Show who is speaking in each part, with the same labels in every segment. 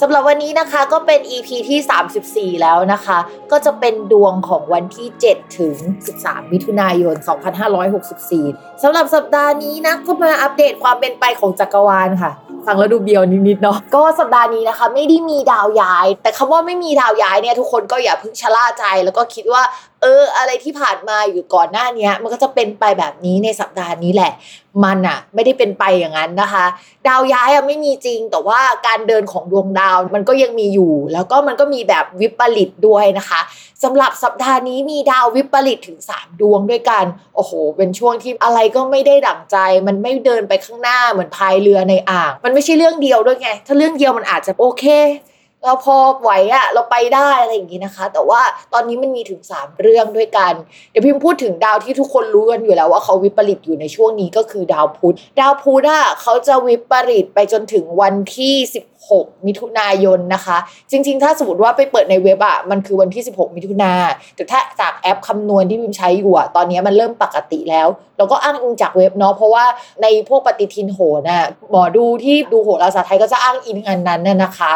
Speaker 1: สำหรับวันนี้นะคะก็เป็น EP ที่ 34 แล้วนะคะ ก็จะเป็นดวงของวันที่ 7 ถึง 13 มิถุนายน 2564 สำหรับสัปดาห์นี้นะก็มาอัปเดตความเป็นไปของจักรวาลค่ะ ฟังแล้วดูเบียวนิดๆเนาะก็สัปดาห์นี้นะคะ ไม่ได้มีดาวย้าย แต่คำว่าไม่มีดาวย้ายเนี่ยทุกคนก็อย่าเพิ่งชะล่าใจ แล้วก็คิดว่า เออ อะไรที่ผ่านมาอยู่ก่อนหน้านี้มันก็จะเป็นไปแบบนี้ในสัปดาห์นี้แหละ มันอะไม่ได้เป็นไปอย่างนั้นนะคะ ดาวย้ายอะไม่มีจริง แต่ว่าการเดินของดวงดาวมันก็ยังมีอยู่ แล้วก็มันก็มีแบบวิปริตด้วยนะคะสำหรับสัปดาห์นี้มีดาววิปริตถึง 3 ดวงด้วยกันโอ้โห เป็นช่วงที่อะไรก็ไม่ได้ดั่งใจ มันไม่เดินไปข้างหน้าเหมือนพายเรือในอ่าง มันไม่ใช่เรื่องเดียวด้วยไง ถ้าเรื่องเดียวมันอาจจะโอเค เราพอไหวอะเราไปได้อะไรอย่างนี้นะคะ แต่ว่าตอนนี้มันมีถึง 3 เรื่องด้วยกัน เดี๋ยวพิมพ์พูดถึงดาวที่ทุกคนรู้กันอยู่แล้วว่าเขาวิปริตอยู่ในช่วงนี้ก็คือดาวพุธดาวพุธอะเขาจะวิปริตไปจนถึงวันที่ 16 มิถุนายนนะคะ จริง ๆ ถ้าสมมติว่าไปเปิดในเว็บอะมันคือวันที่ 16 มิถุนาแต่ถ้าจากแอปคำนวณที่พิมใช้อยู่อะตอนนี้มันเริ่มปกติแล้ว เราก็อ้างอิงจากเว็บเนาะเพราะว่าในพวกปฏิทินโหนะหมอดูที่ดูโหราศาสตร์ไทยก็จะอ้างอิงอันนั้นน่ะนะคะ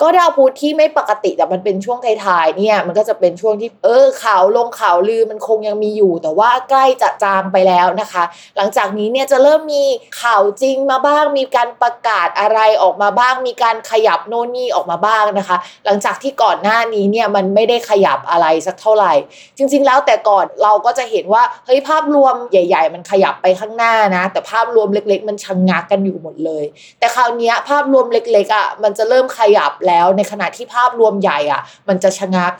Speaker 1: ก็ดาวพุธที่ไม่ปกติแต่มันเป็นช่วงท้ายๆเนี่ย มันก็จะเป็นช่วงที่เออข่าวลงข่าวลือมันคงยังมีอยู่ แต่ว่าใกล้จะจางไปแล้วนะคะ หลังจากนี้เนี่ยจะเริ่มมีข่าวจริงมาบ้าง มีการประกาศอะไรออกมาบ้าง มีการขยับโน่นนี่ออกมาบ้างนะคะ หลังจากที่ก่อนหน้านี้เนี่ยมันไม่ได้ขยับอะไรสักเท่าไหร่ จริง ๆ แล้วแต่ก่อนเราก็จะเห็นว่าเฮ้ยภาพรวมใหญ่ ๆ มันขยับไปข้างหน้านะ แต่ภาพรวมเล็ก ๆ มันชะงงักกันอยู่หมดเลย แต่คราวนี้ภาพรวมเล็กๆอะมันจะเริ่มขยับแล้ว ในขณะที่ภาพรวมใหญ่อะ มันจะชะงัก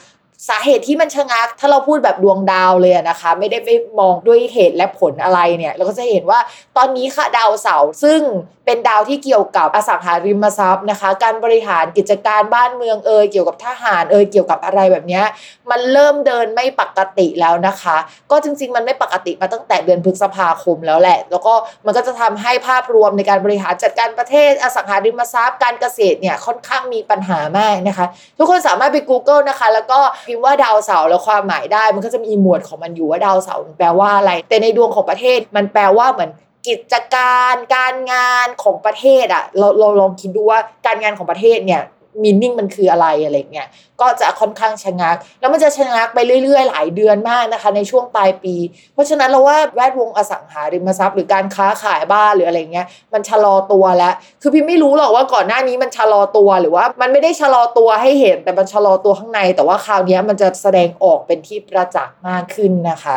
Speaker 1: สาเหตุที่มันชะงักถ้าเราพูดแบบดวงดาวเลยนะคะ ไม่ได้ไปมองด้วยเหตุและผลอะไรเนี่ย เราก็จะเห็นว่าตอนนี้ค่ะดาวเสาร์ซึ่ง เป็นดาวที่เกี่ยวกับอสังหาริมทรัพย์นะคะ การบริหารกิจการบ้านเมืองเอยเกี่ยวกับทหารเอยเกี่ยวกับอะไรแบบนี้มันเริ่มเดินไม่ปกติแล้วนะคะ ก็จริง ๆ มันไม่ปกติมาตั้งแต่เดือนพฤษภาคมแล้วแหละ แล้วก็มันก็จะทำให้ภาพรวมในการบริหารจัดการประเทศอสังหาริมทรัพย์การเกษตรเนี่ยค่อนข้างมีปัญหามากนะคะ ทุกคนสามารถไป Google นะคะ แล้วก็พิมพ์ว่าดาวเสาร์แล้วความหมายได้ มันก็จะมีหมวดของมันอยู่ว่าดาวเสาร์แปลว่าอะไร แต่ในดวงของประเทศมันแปลว่าเหมือน กิจการการงานของประเทศอะเราเราลองคิดดูว่าการงานของประเทศเนี่ยมีนิ่งมันคืออะไรอะไรเงี้ยก็จะค่อนข้างชะงัก แล้วมันจะชะงักไปเรื่อยๆ หลายเดือนมากนะคะ ในช่วงปลายปี เพราะฉะนั้นเราว่าแวดวงอสังหาริมทรัพย์หรือการค้าขายบ้านหรืออะไรเงี้ยมันชะลอตัวแล้ว คือพี่ไม่รู้หรอกว่าก่อนหน้านี้มันชะลอตัวหรือว่า มันไม่ได้ชะลอตัวให้เห็นแต่มันชะลอตัวข้างใน แต่ว่าคราวนี้มันจะแสดงออกเป็นที่ประจักษ์มากขึ้นนะคะ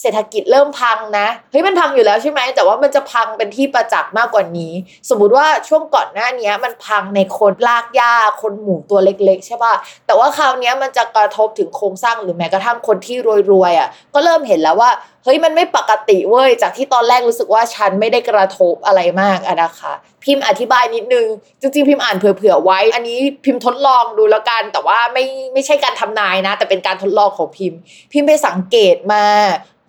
Speaker 1: เศรษฐกิจเริ่มพังนะเฮ้ยมันพังอยู่แล้วใช่ไหมแต่ว่ามันจะพังเป็นที่ประจักษ์มากกว่านี้ สมมติว่าช่วงก่อนหน้านี้มันพังในคนลากหญ้าคนหมู่ตัวเล็ก ๆ ใช่ป่ะแต่ว่าคราวนี้มันจะกระทบถึงโครงสร้างหรือแม้กระทั่งคนที่รวยๆอะก็เริ่มเห็นแล้วว่าเฮ้ยมันไม่ปกติเว้ยจากที่ตอนแรกรู้สึกว่าฉันไม่ได้กระทบอะไรมากอะนะคะ พิมพ์อธิบายนิดนึง จริงๆ พิมพ์อ่านเผื่อๆไว้ อันนี้พิมพ์ทดลองดูแล้วกัน แต่ว่าไม่ไม่ใช่การทำนายนะ แต่เป็นการทดลองของพิมพ์ พิมพ์ไปสังเกตมา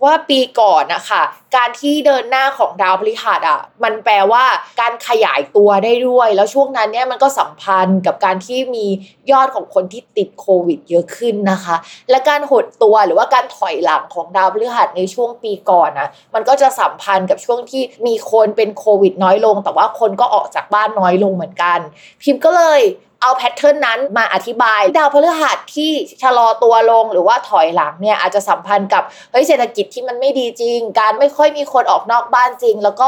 Speaker 1: ว่าปีก่อนนะคะการที่เดินหน้าของดาวพฤหัสอะมันแปลว่าการขยายตัวได้ด้วย แล้วช่วงนั้นเนี่ยมันก็สัมพันธ์กับการที่มียอดของคนที่ติดโควิด เยอะขึ้นนะคะ และการหดตัวหรือว่าการถอยหลังของดาวพฤหัสในช่วงปีก่อนนะมันก็จะสัมพันธ์กับช่วงที่มีคนเป็นโควิด น้อยลง แต่ว่าคนก็ออกจากบ้านน้อยลงเหมือนกัน พิมพ์ก็เลย เอาแพทเทิร์นนั้นมาอธิบาย ดาวพฤหัสที่ชะลอตัวลงหรือว่าถอยหลังเนี่ยอาจจะสัมพันธ์กับเฮ้ยเศรษฐกิจที่มันไม่ดีจริง การไม่ค่อยมีคนออกนอกบ้านจริง แล้วก็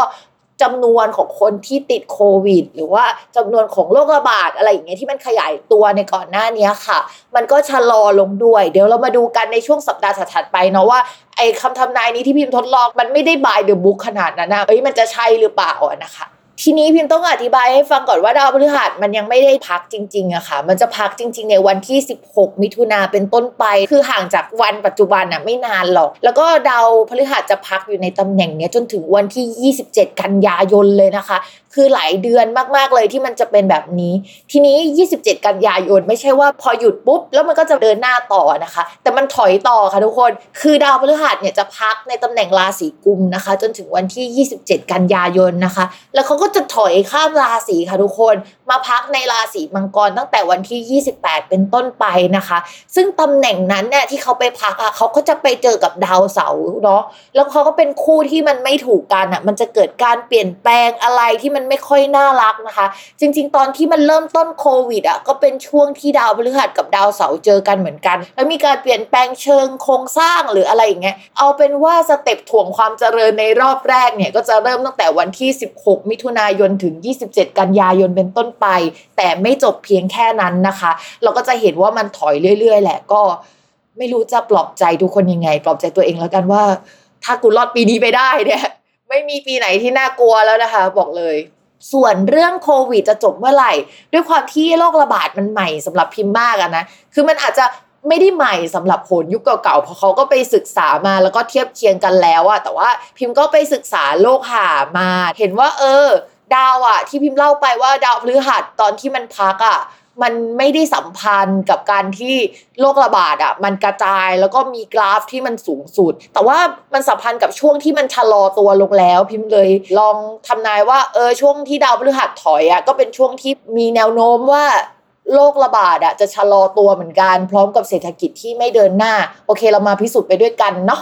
Speaker 1: จำนวนของคนที่ติดโควิด หรือว่าจำนวนของโรคระบาดอะไรอย่างเงี้ยที่มันขยายตัวในก่อนหน้านี้ค่ะ มันก็ชะลอลงด้วย เดี๋ยวเรามาดูกันในช่วงสัปดาห์ถัดไปเนาะว่าไอ้คำทำนายนี้ที่พิมพ์ทดลองมันไม่ได้บายเดอะบุ๊กขนาดนั้นนะเอ้ยมันจะใช่หรือเปล่านะคะ ทีนี้พิมต้องอธิบายให้ฟังก่อนว่าดาวพฤหัสมันยังไม่ได้พักจริงๆอะค่ะ มันจะพักจริง ๆ ในวันที่ 16 มิถุนาเป็นต้นไป คือห่างจากวันปัจจุบันอะไม่นานหรอก แล้วก็ดาวพฤหัสจะพักอยู่ในตำแหน่งนี้จนถึงวันที่ 27 กันยายนเลยนะคะคือหลายเดือนมากๆเลยที่มันจะเป็นแบบนี้ ทีนี้ 27 กันยายนไม่ใช่ว่าพอหยุดปุ๊บ แล้วมันก็จะเดินหน้าต่อนะคะ แต่มันถอยต่อค่ะทุกคน คือดาวพฤหัสเนี่ยจะพักในตำแหน่งราศีกุมนะคะ จนถึงวันที่ 27 กันยายนนะคะ แล้วเขาก็จะถอยข้ามราศีค่ะทุกคน มาพักในราศีมังกรตั้งแต่วันที่ 28 เป็นต้นไปนะคะ ซึ่งตำแหน่งนั้นเนี่ยที่เขาไปพักอะเขาก็จะไปเจอกับดาวเสาร์เนาะแล้วเขาก็เป็นคู่ที่มันไม่ถูกกันอะมันจะเกิดการเปลี่ยนแปลงอะไรที่มันไม่ค่อยน่ารักนะคะ จริง ๆ ตอนที่มันเริ่มต้นโควิดอะก็เป็นช่วงที่ดาวพฤหัสกับดาวเสาร์เจอกันเหมือนกัน แล้วมีการเปลี่ยนแปลงเชิงโครงสร้างหรืออะไรอย่างเงี้ยเอาเป็นว่าสเต็ปถ่วงความเจริญในรอบแรกเนี่ยก็จะเริ่มตั้งแต่วันที่ 16 มิถุนายนถึง 27 กันยายนเป็นต้นไป แต่ไม่จบเพียงแค่นั้นนะคะ เราก็จะเห็นว่ามันถอยเรื่อย ๆ แหละก็ ไม่รู้จะปลอบใจทุกคนยังไง ปลอบใจตัวเองแล้วกันว่า ถ้ากูรอดปีนี้ไปได้เนี่ยไม่มีปีไหนที่น่ากลัวแล้วนะคะ บอกเลยส่วนเรื่องโควิดจะจบเมื่อไหร่ ด้วยความที่โรคระบาดมันใหม่สำหรับพิมพ์มากอะนะคือมันอาจจะไม่ได้ใหม่สำหรับโหนยุคเก่าๆเพราะเขาก็ไปศึกษามาแล้วก็เทียบเคียงกันแล้วอะแต่ว่าพิมพ์ก็ไปศึกษาโลกหามา เห็นว่าเออ ดาวอะที่พิมพ์เล่าไปว่าดาวพฤหัสตอนที่มันพักอะมันไม่ได้สัมพันธ์กับการที่โรคระบาดอะมันกระจายแล้วก็มีกราฟที่มันสูงสุด แต่ว่ามันสัมพันธ์กับช่วงที่มันชะลอตัวลงแล้ว พิมพ์เลยลองทำนายว่าเออช่วงที่ดาวพฤหัสถอยอะก็เป็นช่วงที่มีแนวโน้มว่าโรคระบาดอะจะชะลอตัวเหมือนกัน พร้อมกับเศรษฐกิจที่ไม่เดินหน้า โอเคเรามาพิสูจน์ไปด้วยกันเนาะ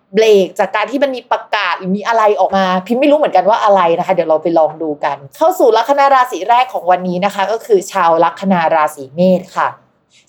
Speaker 1: เบรกจากการที่มันมีประกาศหรือมีอะไรออกมา พิมไม่รู้เหมือนกันว่าอะไรนะคะ เดี๋ยวเราไปลองดูกัน เข้าสู่ลัคนาราศีแรกของวันนี้นะคะ ก็คือชาวลัคนาราศีเมษค่ะ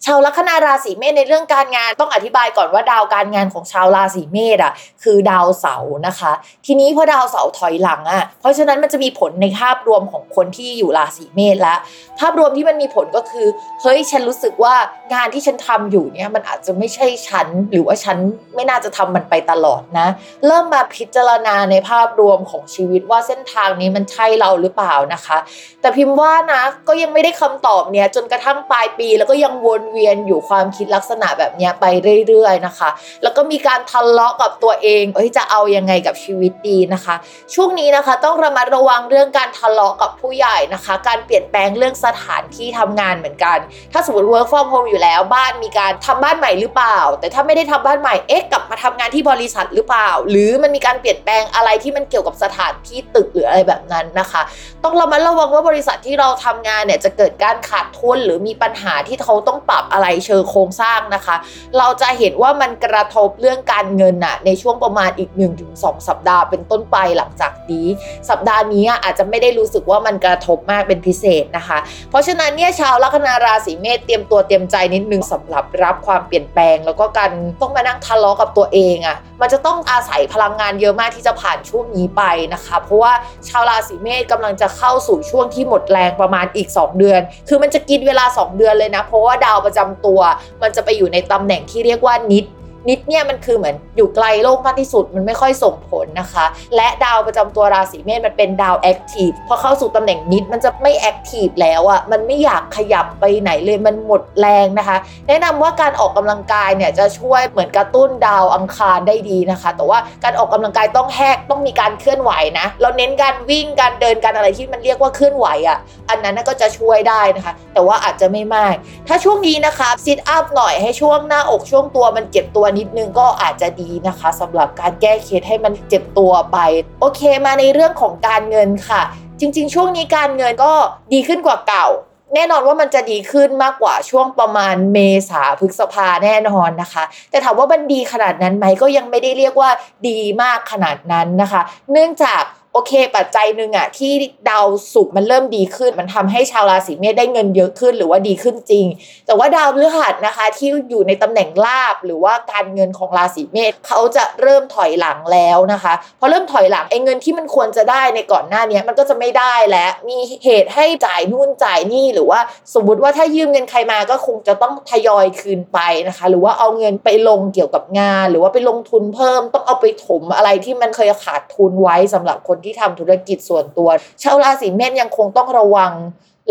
Speaker 1: ชาวลัคนาราศีเมษในเรื่องการงานต้องอธิบายก่อนว่าดาวการงานของชาวราศีเมษอะคือดาวเสาร์นะคะ ทีนี้พอดาวเสาร์ถอยหลังอะเพราะฉะนั้นมันจะมีผลในภาพรวมของคนที่อยู่ราศีเมษแล้วภาพรวมที่มันมีผลก็คือเฮ้ยฉันรู้สึกว่างานที่ฉันทำอยู่เนี่ยมันอาจจะไม่ใช่ฉัน หรือว่าฉันไม่น่าจะทำมันไปตลอดนะ เริ่มมาพิจารณาในภาพรวมของชีวิตว่าเส้นทางนี้มันใช่เราหรือเปล่านะคะ แต่พิมพ์ว่านะก็ยังไม่ได้คำตอบเนี่ยจนกระทั่งปลายปีแล้วก็ยังววนเวียนอยู่ความคิดลักษณะแบบนี้ไปเรื่อยๆนะคะ แล้วก็มีการทะเลาะกับตัวเองเอ้ยจะเอายังไงกับชีวิตดีนะคะ ช่วงนี้นะคะต้องระมัดระวังเรื่องการทะเลาะกับผู้ใหญ่นะคะ การเปลี่ยนแปลงเรื่องสถานที่ทำงานเหมือนกัน ถ้าสมมติ work from home อยู่แล้วบ้านมีการทำบ้านใหม่หรือเปล่า แต่ถ้าไม่ได้ทำบ้านใหม่เอ๊ะกลับมาทำงานที่บริษัทหรือเปล่า หรือมันมีการเปลี่ยนแปลงอะไรที่มันเกี่ยวกับสถานที่ตึกหรืออะไรแบบนั้นนะคะ ต้องระมัดระวังว่าบริษัทที่เราทำงานเนี่ยจะเกิดการขาดทุนหรือมีปัญหาที่เขาต้องปรับอะไรเชิงโครงสร้างนะคะ เราจะเห็นว่ามันกระทบเรื่องการเงินอะในช่วงประมาณอีก 1-2 สัปดาห์เป็นต้นไปหลังจากนี้ สัปดาห์นี้อาจจะไม่ได้รู้สึกว่ามันกระทบมากเป็นพิเศษนะคะ เพราะฉะนั้นเนี่ยชาวลัคนาราศีเมษเตรียมตัวเตรียมใจนิดนึงสำหรับรับความเปลี่ยนแปลง แล้วก็การต้องมานั่งทะเลาะกับตัวเองอะ่ะมันจะต้องอาศัยพลังงานเยอะมากที่จะผ่านช่วงนี้ไปนะคะ เพราะว่าชาวราศีเมษกำลังจะเข้าสู่ช่วงที่หมดแรงประมาณอีก 2 เดือน คือมันจะกินเวลา 2 เดือนเลยนะ เพราะว่าดาวประจำตัว มันจะไปอยู่ในตำแหน่งที่เรียกว่านิด นิดเนี่ยมันคือเหมือนอยู่ไกลโลกมากที่สุดมันไม่ค่อยส่งผลนะคะ และดาวประจำตัวราศีเมษมันเป็นดาวแอคทีฟพอเข้าสู่ตำแหน่งนิดมันจะไม่แอคทีฟแล้วอะ่ะมันไม่อยากขยับไปไหนเลยมันหมดแรงนะคะ แนะนำว่าการออกกำลังกายเนี่ยจะช่วยเหมือนกระตุ้นดาวอังคารได้ดีนะคะ แต่ว่าการออกกำลังกายต้องแหกต้องมีการเคลื่อนไหวนะเราเน้นการวิ่งการเดินการอะไรที่มันเรียกว่าเคลื่อนไหวอะ่ะอันนั้นก็จะช่วยได้นะคะ แต่ว่าอาจจะไม่มาก ถ้าช่วงนี้นะคะซิทอัพหน่อยให้ช่วงหน้าอกช่วงตัวมันเจ็บตัวนิดนึงก็อาจจะดีนะคะสำหรับการแก้เคล็ดให้มันเจ็บตัวไป โอเคมาในเรื่องของการเงินค่ะ จริง ๆ ช่วงนี้การเงินก็ดีขึ้นกว่าเก่า แน่นอนว่ามันจะดีขึ้นมากกว่าช่วงประมาณเมษาพฤษภาแน่นอนนะคะ แต่ถามว่ามันดีขนาดนั้นไหมก็ยังไม่ได้เรียกว่าดีมากขนาดนั้นนะคะ เนื่องจาก โอเค ปัจจัยหนึ่งอะที่ดาวศุกร์มันเริ่มดีขึ้น มันทำให้ชาวราศีเมษได้เงินเยอะขึ้นหรือว่าดีขึ้นจริง แต่ว่าดาวพฤหัสนะคะ ที่อยู่ในตำแหน่งลาบหรือว่าการเงินของราศีเมษเขาจะเริ่มถอยหลังแล้วนะคะพอเริ่มถอยหลังไอ้เงินที่มันควรจะได้ในก่อนหน้านี้มันก็จะไม่ได้แล้วมีเหตุให้จ่ายนู่นจ่ายนี่หรือว่าสมมติว่าถ้ายืมเงินใครมาก็คงจะต้องทยอยคืนไปนะคะ หรือว่าเอาเงินไปลงเกี่ยวกับงาน หรือว่าไปลงทุนเพิ่มต้องเอาไปถมอะไรที่มันเคยขาดทุนไว้สำหรับคนที่ทำธุรกิจส่วนตัว ชาวราศีเมษยังคงต้องระวัง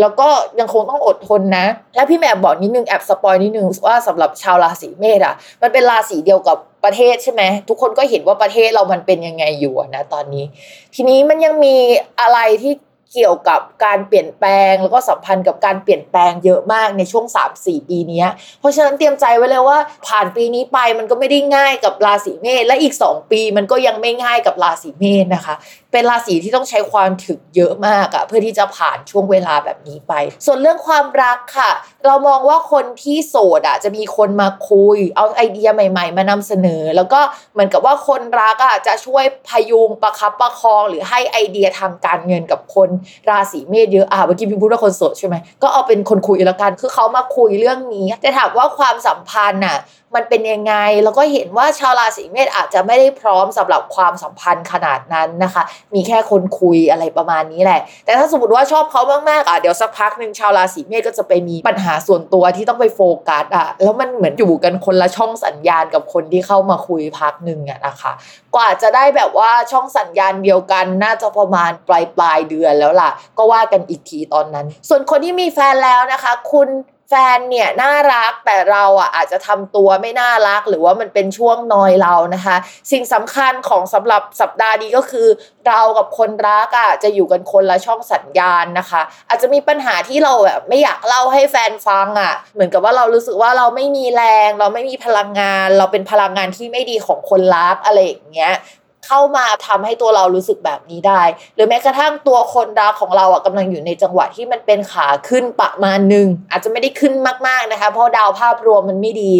Speaker 1: แล้วก็ยังคงต้องอดทนนะ และพี่แม่บอกนิดนึงแอบสปอยนิดนึงว่าสำหรับชาวราศีเมษอะ มันเป็นราศีเดียวกับประเทศใช่ไหมทุกคนก็เห็นว่าประเทศเรามันเป็นยังไงอยู่นะตอนนี้ ทีนี้มันยังมีอะไรที่เกี่ยวกับการเปลี่ยนแปลงแล้วก็สัมพันธ์กับการเปลี่ยนแปลงเยอะมากในช่วง 3-4 ปีนี้ เพราะฉะนั้นเตรียมใจไว้เลยว่าผ่านปีนี้ไปมันก็ไม่ได้ง่ายกับราศีเมษและอีก 2 ปีมันก็ยังไม่ง่ายกับราศีเมษนะคะ เป็นราศีที่ต้องใช้ความถึกเยอะมากอะเพื่อที่จะผ่านช่วงเวลาแบบนี้ไป ส่วนเรื่องความรักค่ะ เรามองว่าคนที่โสดอะจะมีคนมาคุย เอาไอเดียใหม่ ๆ มานำเสนอ แล้วก็เหมือนกับว่าคนรักอะจะช่วยพยุงประคับประคองหรือให้ไอเดียทางการเงินกับคนราศีเมษเยอะอะเมื่อกี้พี่พูดว่าคนโสดใช่ไหมก็เอาเป็นคนคุยแล้วกัน คือเขามาคุยเรื่องนี้แต่ถามว่าความสัมพันธ์อะ มันเป็นยังไง แล้วก็เห็นว่าชาวราศีเมษอาจจะไม่ได้พร้อมสำหรับความสัมพันธ์ขนาดนั้นนะคะ มีแค่คนคุยอะไรประมาณนี้แหละ แต่ถ้าสมมติว่าชอบเขามากๆอะเดี๋ยวสักพักหนึ่งชาวราศีเมษก็จะไปมีปัญหาส่วนตัวที่ต้องไปโฟกัสอะแล้วมันเหมือนอยู่กันคนละช่องสัญญาณกับคนที่เข้ามาคุยพักหนึ่งอะนะคะกว่าจะได้แบบว่าช่องสัญญาณเดียวกันน่าจะประมาณปลายปลายเดือนแล้วล่ะ ก็ว่ากันอีกทีตอนนั้น ส่วนคนที่มีแฟนแล้วนะคะ คุณ แฟนเนี่ยน่ารักแต่เราอะอาจจะทำตัวไม่น่ารัก หรือว่ามันเป็นช่วงนอยเรานะคะ สิ่งสำคัญของสำหรับสัปดาห์นี้ก็คือ เรากับคนรักอะจะอยู่กันคนละช่องสัญญาณนะคะ อาจจะมีปัญหาที่เราแบบไม่อยากเล่าให้แฟนฟังอะ เหมือนกับว่าเรารู้สึกว่าเราไม่มีแรง เราไม่มีพลังงาน เราเป็นพลังงานที่ไม่ดีของคนรักอะไรอย่างเงี้ย เข้ามาทำให้ตัวเรารู้สึกแบบนี้ได้ หรือแม้กระทั่งตัวคนรักของเราอะกำลังอยู่ในจังหวะที่มันเป็นขาขึ้นประมาณหนึ่งอาจจะไม่ได้ขึ้นมากๆนะคะ เพราะดาวภาพรวมมันไม่ดี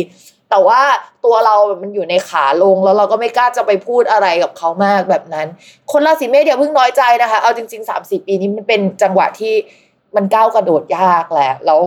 Speaker 1: แต่ว่าตัวเรามันอยู่ในขาลงแล้วเราก็ไม่กล้าจะไปพูดอะไรกับเขามากแบบนั้น คนราศีเมษอย่าเพิ่งน้อยใจนะคะ เอาจริง ๆ3ามสี่ปีนี้มันเป็นจังหวะที่มันก้าวกระโดดยากแหละแล้ว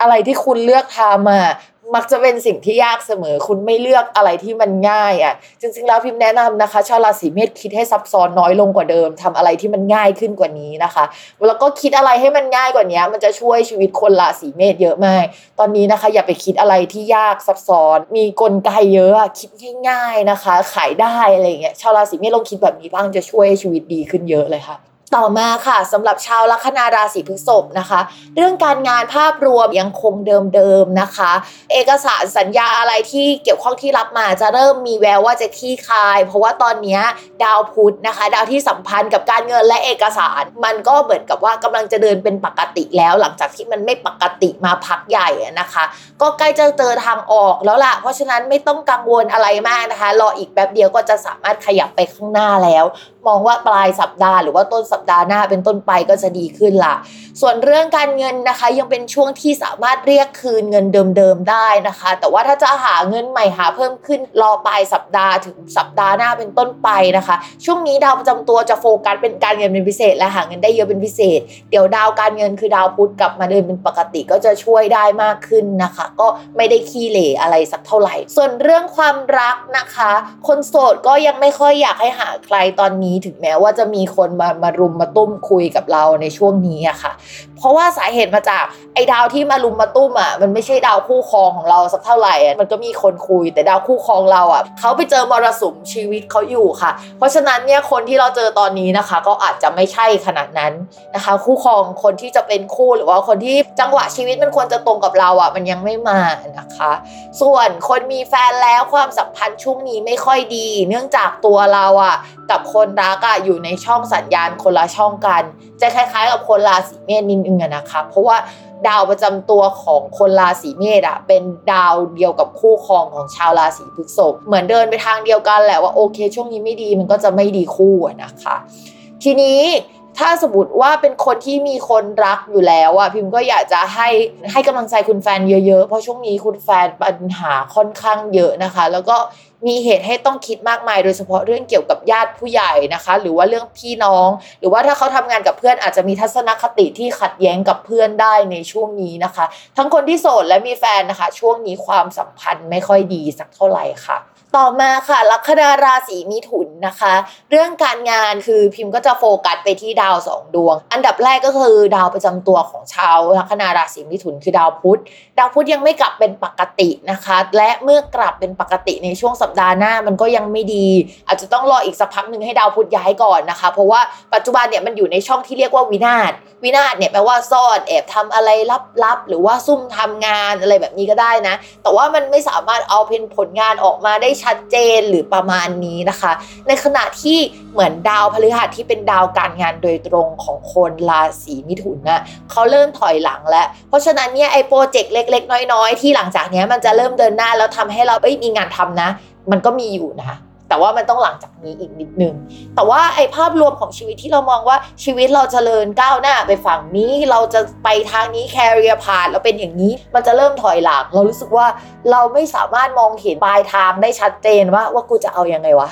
Speaker 1: อะไรที่คุณเลือกทำอะ มักจะเป็นสิ่งที่ยากเสมอ คุณไม่เลือกอะไรที่มันง่ายอะ จริงๆ แล้วพิมพ์แนะนำนะคะ ชาวราศีเมษคิดให้ซับซ้อนน้อยลงกว่าเดิมทำอะไรที่มันง่ายขึ้นกว่านี้นะคะ แล้วก็คิดอะไรให้มันง่ายกว่านี้ มันจะช่วยชีวิตคนราศีเมษเยอะมาก ตอนนี้นะคะ อย่าไปคิดอะไรที่ยากซับซ้อน มีกลไกเยอะอะคิดง่าย ๆนะคะ ขายได้อะไรเงี้ย ชาวราศีเมษลองคิดแบบนี้บ้างจะช่วยชีวิตดีขึ้นเยอะเลยค่ะ ต่อมาค่ะสำหรับชาวลัคนาราศีพฤษภนะคะ เรื่องการงานภาพรวมยังคงเดิมๆนะคะ เอกสารสัญญาอะไรที่เกี่ยวข้องที่รับมาจะเริ่มมีแววว่าจะคลี่คลาย เพราะว่าตอนนี้ดาวพุธนะคะ ดาวที่สัมพันธ์กับการเงินและเอกสาร มันก็เหมือนกับว่ากำลังจะเดินเป็นปกติแล้วหลังจากที่มันไม่ปกติมาพักใหญ่นะคะ ก็ใกล้จะเจอทางออกแล้วล่ะเพราะฉะนั้นไม่ต้องกังวลอะไรมากนะคะรออีกแป๊บเดียวก็จะสามารถขยับไปข้างหน้าแล้ว มองว่าปลายสัปดาห์หรือว่าต้นสัปดาห์หน้าเป็นต้นไปก็จะดีขึ้นละส่วนเรื่องการเงินนะคะ ยังเป็นช่วงที่สามารถเรียกคืนเงินเดิมๆได้นะคะ แต่ว่าถ้าจะหาเงินใหม่หาเพิ่มขึ้นรอปลายสัปดาห์ถึงสัปดาห์หน้าเป็นต้นไปนะคะ ช่วงนี้ดาวประจำตัวจะโฟกัสเป็นการเงินเป็นพิเศษ และหาเงินได้เยอะเป็นพิเศษ เดี๋ยวดาวการเงินคือดาวพุธกลับมาเดินเป็นปกติก็จะช่วยได้มากขึ้นนะคะ ก็ไม่ได้ขี้เหร่อะไรสักเท่าไหร่ ส่วนเรื่องความรักนะคะ คนโสดก็ยังไม่ค่อยอยากให้หาใครตอนนี้ถึงแม้ว่าจะมีคนมามารุมมาตุ้มคุยกับเราในช่วงนี้อะค่ะ เพราะว่าสาเหตุมาจากไอ้ดาวที่มารุมมาตุ้มอะมันไม่ใช่ดาวคู่ครองของเราสักเท่าไหร่มันก็มีคนคุยแต่ดาวคู่ครองเราอะเขาไปเจอมรสุมชีวิตเขาอยู่ค่ะ เพราะฉะนั้นเนี่ยคนที่เราเจอตอนนี้นะคะ ก็อาจจะไม่ใช่ขนาดนั้นนะคะ คู่ครองคนที่จะเป็นคู่หรือว่าคนที่จังหวะชีวิตมันควรจะตรงกับเราอะมันยังไม่มานะคะ ส่วนคนมีแฟนแล้วความสัมพันธ์ช่วงนี้ไม่ค่อยดี เนื่องจากตัวเราอะกับคนรักอะอยู่ในช่องสัญญาณคนละช่องกัน จะคล้ายๆ กับคนราศีเมษนิดนึงอะนะคะ เพราะว่าดาวประจำตัวของคนราศีเมษอะเป็นดาวเดียวกับคู่ครองของชาวราศีพฤษภเหมือนเดินไปทางเดียวกันแหละว่าโอเค ช่วงนี้ไม่ดีมันก็จะไม่ดีคู่นะคะ ทีนี้ถ้าสมมติว่าเป็นคนที่มีคนรักอยู่แล้วอะพิมก็อยากจะให้ให้กำลังใจคุณแฟนเยอะๆ เพราะช่วงนี้คุณแฟนปัญหาค่อนข้างเยอะนะคะ แล้วก็ มีเหตุให้ต้องคิดมากมาย โดยเฉพาะเรื่องเกี่ยวกับญาติผู้ใหญ่นะคะ หรือว่าเรื่องพี่น้อง หรือว่าถ้าเขาทำงานกับเพื่อนอาจจะมีทัศนคติที่ขัดแย้งกับเพื่อนได้ในช่วงนี้นะคะ ทั้งคนที่โสดและมีแฟนนะคะ ช่วงนี้ความสัมพันธ์ไม่ค่อยดีสักเท่าไหร่ค่ะต่อมาค่ะลัคนาราศีมิถุนนะคะ เรื่องการงานคือพิมพ์ก็จะโฟกัสไปที่ดาวสองดวง อันดับแรกก็คือดาวประจำตัวของชาวลัคนาราศีมิถุนคือดาวพุธ ดาวพุธยังไม่กลับเป็นปกตินะคะ และเมื่อกลับเป็นปกติในช่วงสัปดาห์หน้ามันก็ยังไม่ดี อาจจะต้องรออีกสักพักหนึ่งให้ดาวพุธย้ายก่อนนะคะ เพราะว่าปัจจุบันเนี่ยมันอยู่ในช่องที่เรียกว่าวินาศวินาศเนี่ยแปลว่าซ่อนแอบทำอะไรลับๆหรือว่าซุ่มทำงานอะไรแบบนี้ก็ได้นะ แต่ว่ามันไม่สามารถเอาเป็นผลงานออกมาได้ชัดเจนหรือประมาณนี้นะคะ ในขณะที่เหมือนดาวพฤหัสที่เป็นดาวการงานโดยตรงของคนราศีมิถุนนะเขาเริ่มถอยหลังแล้ว เพราะฉะนั้นเนี่ยไอ้โปรเจกต์เล็กๆ น้อย ๆ ที่หลังจากเนี้ยมันจะเริ่มเดินหน้าแล้วทำให้เราเอ้ยมีงานทำนะ มันก็มีอยู่นะ แต่ว่ามันต้องหลังจากนี้อีกนิดนึง แต่ว่าไอ้ภาพรวมของชีวิตที่เรามองว่าชีวิตเราจเจริญก้าวหน้าไปฝั่งนี้เราจะไปทางนี้แคริเอร์พาดเราเป็นอย่างนี้ มันจะเริ่มถอยหลัง เรารู้สึกว่าเราไม่สามารถมองเห็นปลายทางได้ชัดเจนว่าว่ากูจะเอายังไงวะ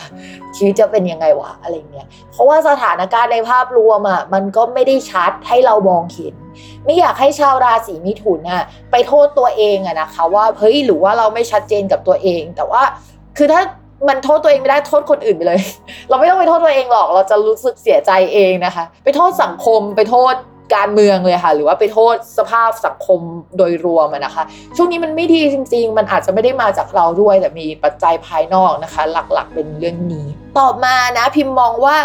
Speaker 1: ชีวิตจะเป็นยังไงวะอะไรเงี้ยเพราะว่าสถานการณ์ในภาพรวมอะมันก็ไม่ได้ชัดให้เรามองเห็นไม่อยากให้ชาวราศีมิถุนอะไปโทษตัวเองอะนะคะ ว่าเฮ้ยหรือว่าเราไม่ชัดเจนกับตัวเอง แต่ว่าคือถ้า มันโทษตัวเองไม่ได้โทษคนอื่นไปเลย เราไม่ต้องไปโทษตัวเองหรอก เราจะรู้สึกเสียใจเองนะคะ ไปโทษสังคมไปโทษการเมืองเลยค่ะ หรือว่าไปโทษสภาพสังคมโดยรวมนะคะ ช่วงนี้มันไม่ดีจริง ๆ มันอาจจะไม่ได้มาจากเราด้วยแต่มีปัจจัยภายนอกนะคะ หลักๆเป็นเรื่องนี้ ต่อมานะพิมพ์มองว่า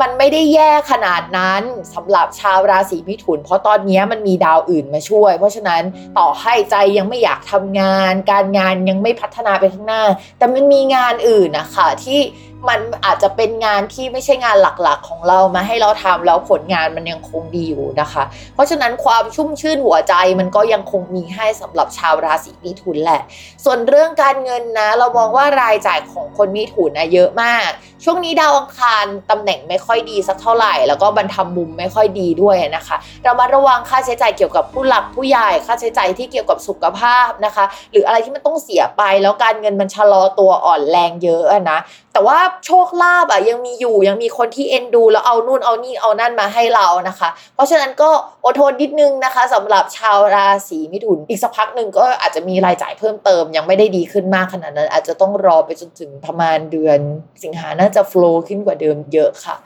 Speaker 1: มันไม่ได้แย่ขนาดนั้นสำหรับชาวราศีมิถุน เพราะตอนนี้มันมีดาวอื่นมาช่วย เพราะฉะนั้นต่อให้ใจยังไม่อยากทำงาน การงานยังไม่พัฒนาไปข้างหน้า แต่มันมีงานอื่นนะคะที่มันอาจจะเป็นงานที่ไม่ใช่งานหลักๆของเรามาให้เราทำแล้วผลงานมันยังคงดีอยู่นะคะ เพราะฉะนั้นความชุ่มชื่นหัวใจมันก็ยังคงมีให้สำหรับชาวราศีมิถุนแหละ ส่วนเรื่องการเงินนะ เรามองว่ารายจ่ายของคนมิถุนนะเยอะมาก ช่วงนี้ดาวอังคารตำแหน่งไม่ค่อยดีสักเท่าไหร่ แล้วก็บรรทำมุมไม่ค่อยดีด้วยนะคะเรามาระวังค่าใช้จ่ายเกี่ยวกับผู้หลักผู้ใหญ่ค่าใช้จ่ายที่เกี่ยวกับสุขภาพนะคะ หรืออะไรที่มันต้องเสียไปแล้วการเงินมันชะลอตัวอ่อนแรงเยอะนะแต่ว่าโชคลาภอะยังมีอยู่ยังมีคนที่เอ็นดู แล้วเอานู่นเอานี่เอานั่นมาให้เรานะคะ เพราะฉะนั้นก็อดทนนิดนึงนะคะสำหรับชาวราศีมิถุนอีกสักพักหนึ่งก็อาจจะมีรายจ่ายเพิ่มเติม ยังไม่ได้ดีขึ้นมากขนาดนั้น อาจจะต้องรอไปจนถึงประมาณเดือนสิงหาน่าจะโฟล์ขึ้นกว่าเดิมเยอะค่ะ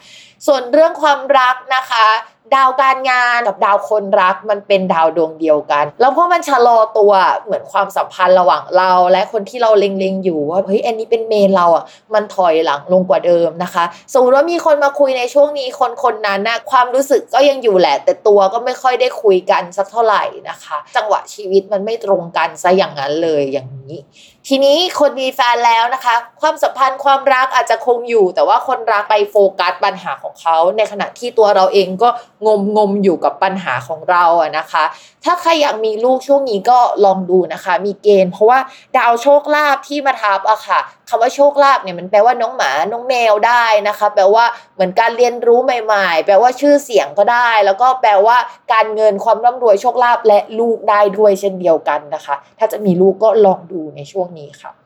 Speaker 1: ส่วนเรื่องความรักนะคะ ดาวการงานกับดาวคนรักมันเป็นดาวดวงเดียวกัน แล้วพอมันชะลอตัวเหมือนความสัมพันธ์ระหว่างเรา และคนที่เราเล็งๆอยู่ว่าเฮ้ยอันนี้เป็นเมนเราอะมันถอยหลังลงกว่าเดิมนะคะ สมมติว่ามีคนมาคุยในช่วงนี้คนคนนั้นนะความรู้สึกก็ยังอยู่แหละ แต่ตัวก็ไม่ค่อยได้คุยกันสักเท่าไหร่นะคะ จังหวะชีวิตมันไม่ตรงกันซะอย่างนั้นเลยอย่างนี้ ทีนี้คนมีแฟนแล้วนะคะ ความสัมพันธ์ความรักอาจจะคงอยู่ แต่ว่าคนรักไปโฟกัสปัญหาของเขา ในขณะที่ตัวเราเองก็งมงมอยู่กับปัญหาของเราอะนะคะ ถ้าใครอยากมีลูกช่วงนี้ก็ลองดูนะคะ มีเกณฑ์เพราะว่าดาวโชคลาภที่มาทับอะค่ะคำว่าโชคลาภเนี่ยมันแปลว่าน้องหมา น้องแมวได้นะคะ แปลว่าเหมือนการเรียนรู้ใหม่ๆ แปลว่าชื่อเสียงก็ได้ แล้วก็แปลว่าการเงินความร่ำรวยโชคลาภและลูกได้ด้วยเช่นเดียวกันนะคะ ถ้าจะมีลูกก็ลองดูในช่วงนี้ค่ะ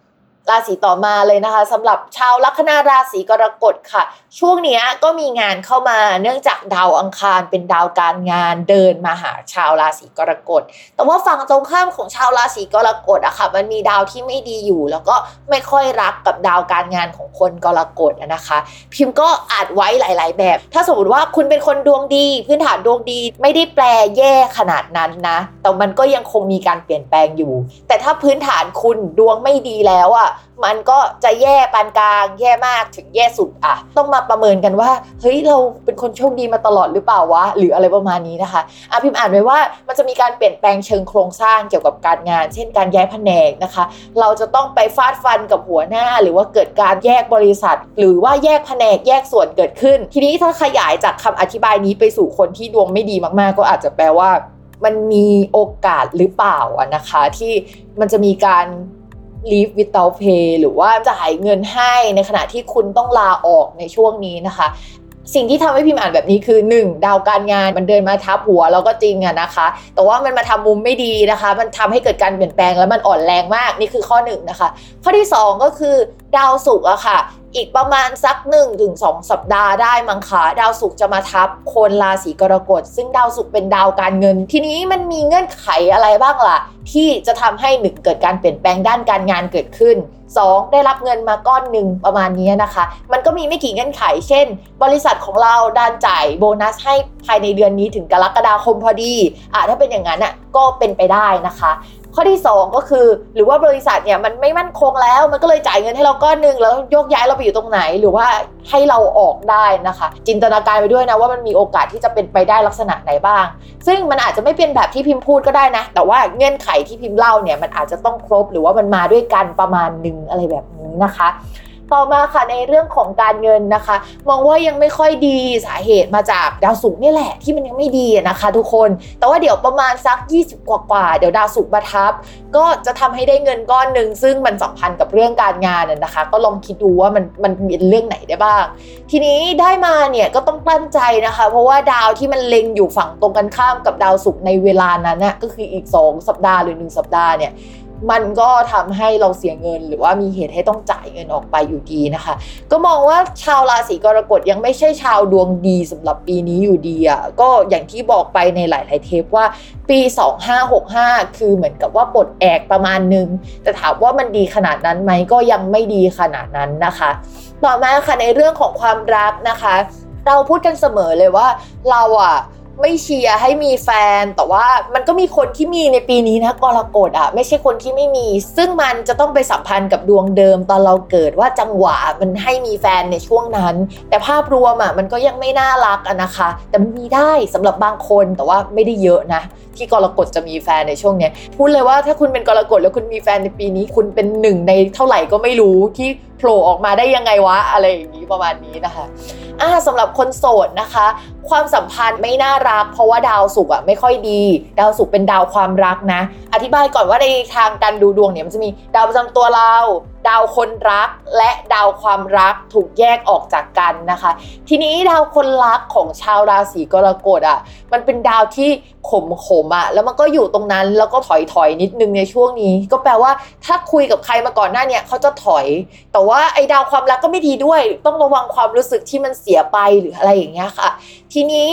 Speaker 1: ราศีต่อมาเลยนะคะสำหรับชาวลัคนาราศีกรกฎค่ะ ช่วงนี้ก็มีงานเข้ามาเนื่องจากดาวอังคารเป็นดาวการงานเดินมาหาชาวราศีกรกฎแต่ว่าฝั่งตรงข้ามของชาวราศีกรกฎอะค่ะ มันมีดาวที่ไม่ดีอยู่ แล้วก็ไม่ค่อยรักกับดาวการงานของคนกรกฎนะคะ พิมพ์ก็อาจไว้หลาย ๆ แบบ ถ้าสมมติว่าคุณเป็นคนดวงดี พื้นฐานดวงดีไม่ได้แปลแย่ขนาดนั้นนะ แต่มันก็ยังคงมีการเปลี่ยนแปลงอยู่ แต่ถ้าพื้นฐานคุณดวงไม่ดีแล้วอะมันก็จะแย่ปานกลางแย่มากถึงแย่สุดอะต้องมาประเมินกันว่าเฮ้ยเราเป็นคนโชคดีมาตลอดหรือเปล่าวะหรืออะไรประมาณนี้นะคะอะพิมพ์อ่านไว้ว่ามันจะมีการเปลี่ยนแปลงเชิงโครงสร้างเกี่ยวกับการงาน เช่นการย้ายแผนกนะคะ เราจะต้องไปฟาดฟันกับหัวหน้า หรือว่าเกิดการแยกบริษัท หรือว่าแยกแผนกแยกส่วนเกิดขึ้น ทีนี้ถ้าขยายจากคำอธิบายนี้ไปสู่คนที่ดวงไม่ดีมาก ๆ ก็อาจจะแปลว่ามันมีโอกาสหรือเปล่านะคะ ที่มันจะมีการ leave without pay หรือว่าจ่ายเงินให้ในขณะที่คุณต้องลาออกในช่วงนี้นะคะ สิ่งที่ทำให้พิมพ์อ่านแบบนี้คือ 1. ดาวการงานมันเดินมาทับหัวแล้วก็จริงอะนะคะ แต่ว่ามันมาทำมุมไม่ดีนะคะ มันทำให้เกิดการเปลี่ยนแปลงแล้วมันอ่อนแรงมากนี่คือข้อ1นงนะคะข้อที่ 2 ก็คือ ดาวศุกร์อะค่ะ อีกประมาณสัก1นถึงสสัปดาห์ได้มั้งคะดาวศุกร์จะมาทับคนราศีกรกฎ ซึ่งดาวศุกร์เป็นดาวการเงิน ทีนี้มันมีเงื่อนไขอะไรบ้างล่ะ ที่จะทำให้หนึ่งเกิดการเปลี่ยนแปลงด้านการงานเกิดขึ้น 2. ได้รับเงินมาก้อนหนึ่งประมาณนี้นะคะ มันก็มีไม่กี่เงื่อนไข เช่น บริษัทของเราด้านจ่ายโบนัสให้ภายในเดือนนี้ถึงกรกฎาคมพอดีอะถ้าเป็นอย่างนั้นอะก็เป็นไปได้นะคะ ข้อที่ 2 ก็คือ หรือว่าบริษัทเนี่ยมันไม่มั่นคงแล้ว มันก็เลยจ่ายเงินให้เราก้อนหนึ่งแล้วโยกย้ายเราไปอยู่ตรงไหน หรือว่าให้เราออกได้นะคะ จินตนาการไปด้วยนะว่ามันมีโอกาสที่จะเป็นไปได้ลักษณะไหนบ้าง ซึ่งมันอาจจะไม่เป็นแบบที่พิมพ์พูดก็ได้นะ แต่ว่าเงื่อนไขที่พิมพ์เล่าเนี่ยมันอาจจะต้องครบหรือว่ามันมาด้วยกันประมาณหนึ่งอะไรแบบนี้นะคะ ต่อมาค่ะในเรื่องของการเงินนะคะ มองว่ายังไม่ค่อยดีสาเหตุมาจากดาวศุกร์นี่แหละที่มันยังไม่ดีนะคะ ทุกคน แต่ว่าเดี๋ยวประมาณสัก 20 กว่ากว่าเดี๋ยวดาวศุกร์มาทับ ก็จะทำให้ได้เงินก้อนหนึ่งซึ่งมันสัมพันธ์กับเรื่องการงานนะคะ ก็ลองคิดดูว่ามันมันมีเรื่องไหนได้บ้าง ทีนี้ได้มาเนี่ยก็ต้องตั้นใจนะคะ เพราะว่าดาวที่มันเล็งอยู่ฝั่งตรงกันข้ามกับดาวศุกร์ในเวลานั้นน่ะก็คืออีก 2 สัปดาห์หรือ 1 สัปดาห์เนี่ย มันก็ทำให้เราเสียเงิน หรือว่ามีเหตุให้ต้องจ่ายเงินออกไปอยู่ดีนะคะ ก็มองว่าชาวราศีกรกฎยังไม่ใช่ชาวดวงดีสำหรับปีนี้อยู่ดีอะก็อย่างที่บอกไปในหลาย ๆ เทปว่าปี 2565 คือเหมือนกับว่าปลดแอกประมาณนึง แต่ถามว่ามันดีขนาดนั้นไหมก็ยังไม่ดีขนาดนั้นนะคะ ต่อมาค่ะในเรื่องของความรักนะคะ เราพูดกันเสมอเลยว่าเราอะ ไม่เชียร์ให้มีแฟน แต่ว่ามันก็มีคนที่มีในปีนี้นะกรกฎอะ ไม่ใช่คนที่ไม่มี ซึ่งมันจะต้องไปสัมพันธ์กับดวงเดิมตอนเราเกิดว่าจังหวะมันให้มีแฟนในช่วงนั้น แต่ภาพรวมอะมันก็ยังไม่น่ารักอะนะคะ แต่มันมีได้สำหรับบางคนแต่ว่าไม่ได้เยอะนะ ที่กรกฎจะมีแฟนในช่วงเนี้ยพูดเลยว่าถ้าคุณเป็นกรกฎแล้วคุณมีแฟนในปีนี้ คุณเป็นหนึ่งในเท่าไหร่ก็ไม่รู้ที่ โผล่ออกมาได้ยังไงวะอะไรอย่างนี้ประมาณนี้นะคะอ่าสำหรับคนโสดนะคะ ความสัมพันธ์ไม่น่ารัก เพราะว่าดาวศุกร์อะไม่ค่อยดี ดาวศุกร์เป็นดาวความรักนะ อธิบายก่อนว่าในทางการดูดวงเนี่ยมันจะมีดาวประจำตัวเรา ดาวคนรักและดาวความรักถูกแยกออกจากกันนะคะ ทีนี้ดาวคนรักของชาวราศีกรกฎอะมันเป็นดาวที่ขมขมอะแล้วมันก็อยู่ตรงนั้นแล้วก็ถอยถอยนิดนึงในช่วงนี้ ก็แปลว่าถ้าคุยกับใครมาก่อนหน้าเนี่ยเขาจะถอย แต่ว่าไอ้ดาวความรักก็ไม่ดีด้วย ต้องระวังความรู้สึกที่มันเสียไปหรืออะไรอย่างเงี้ยค่ะ ทีนี้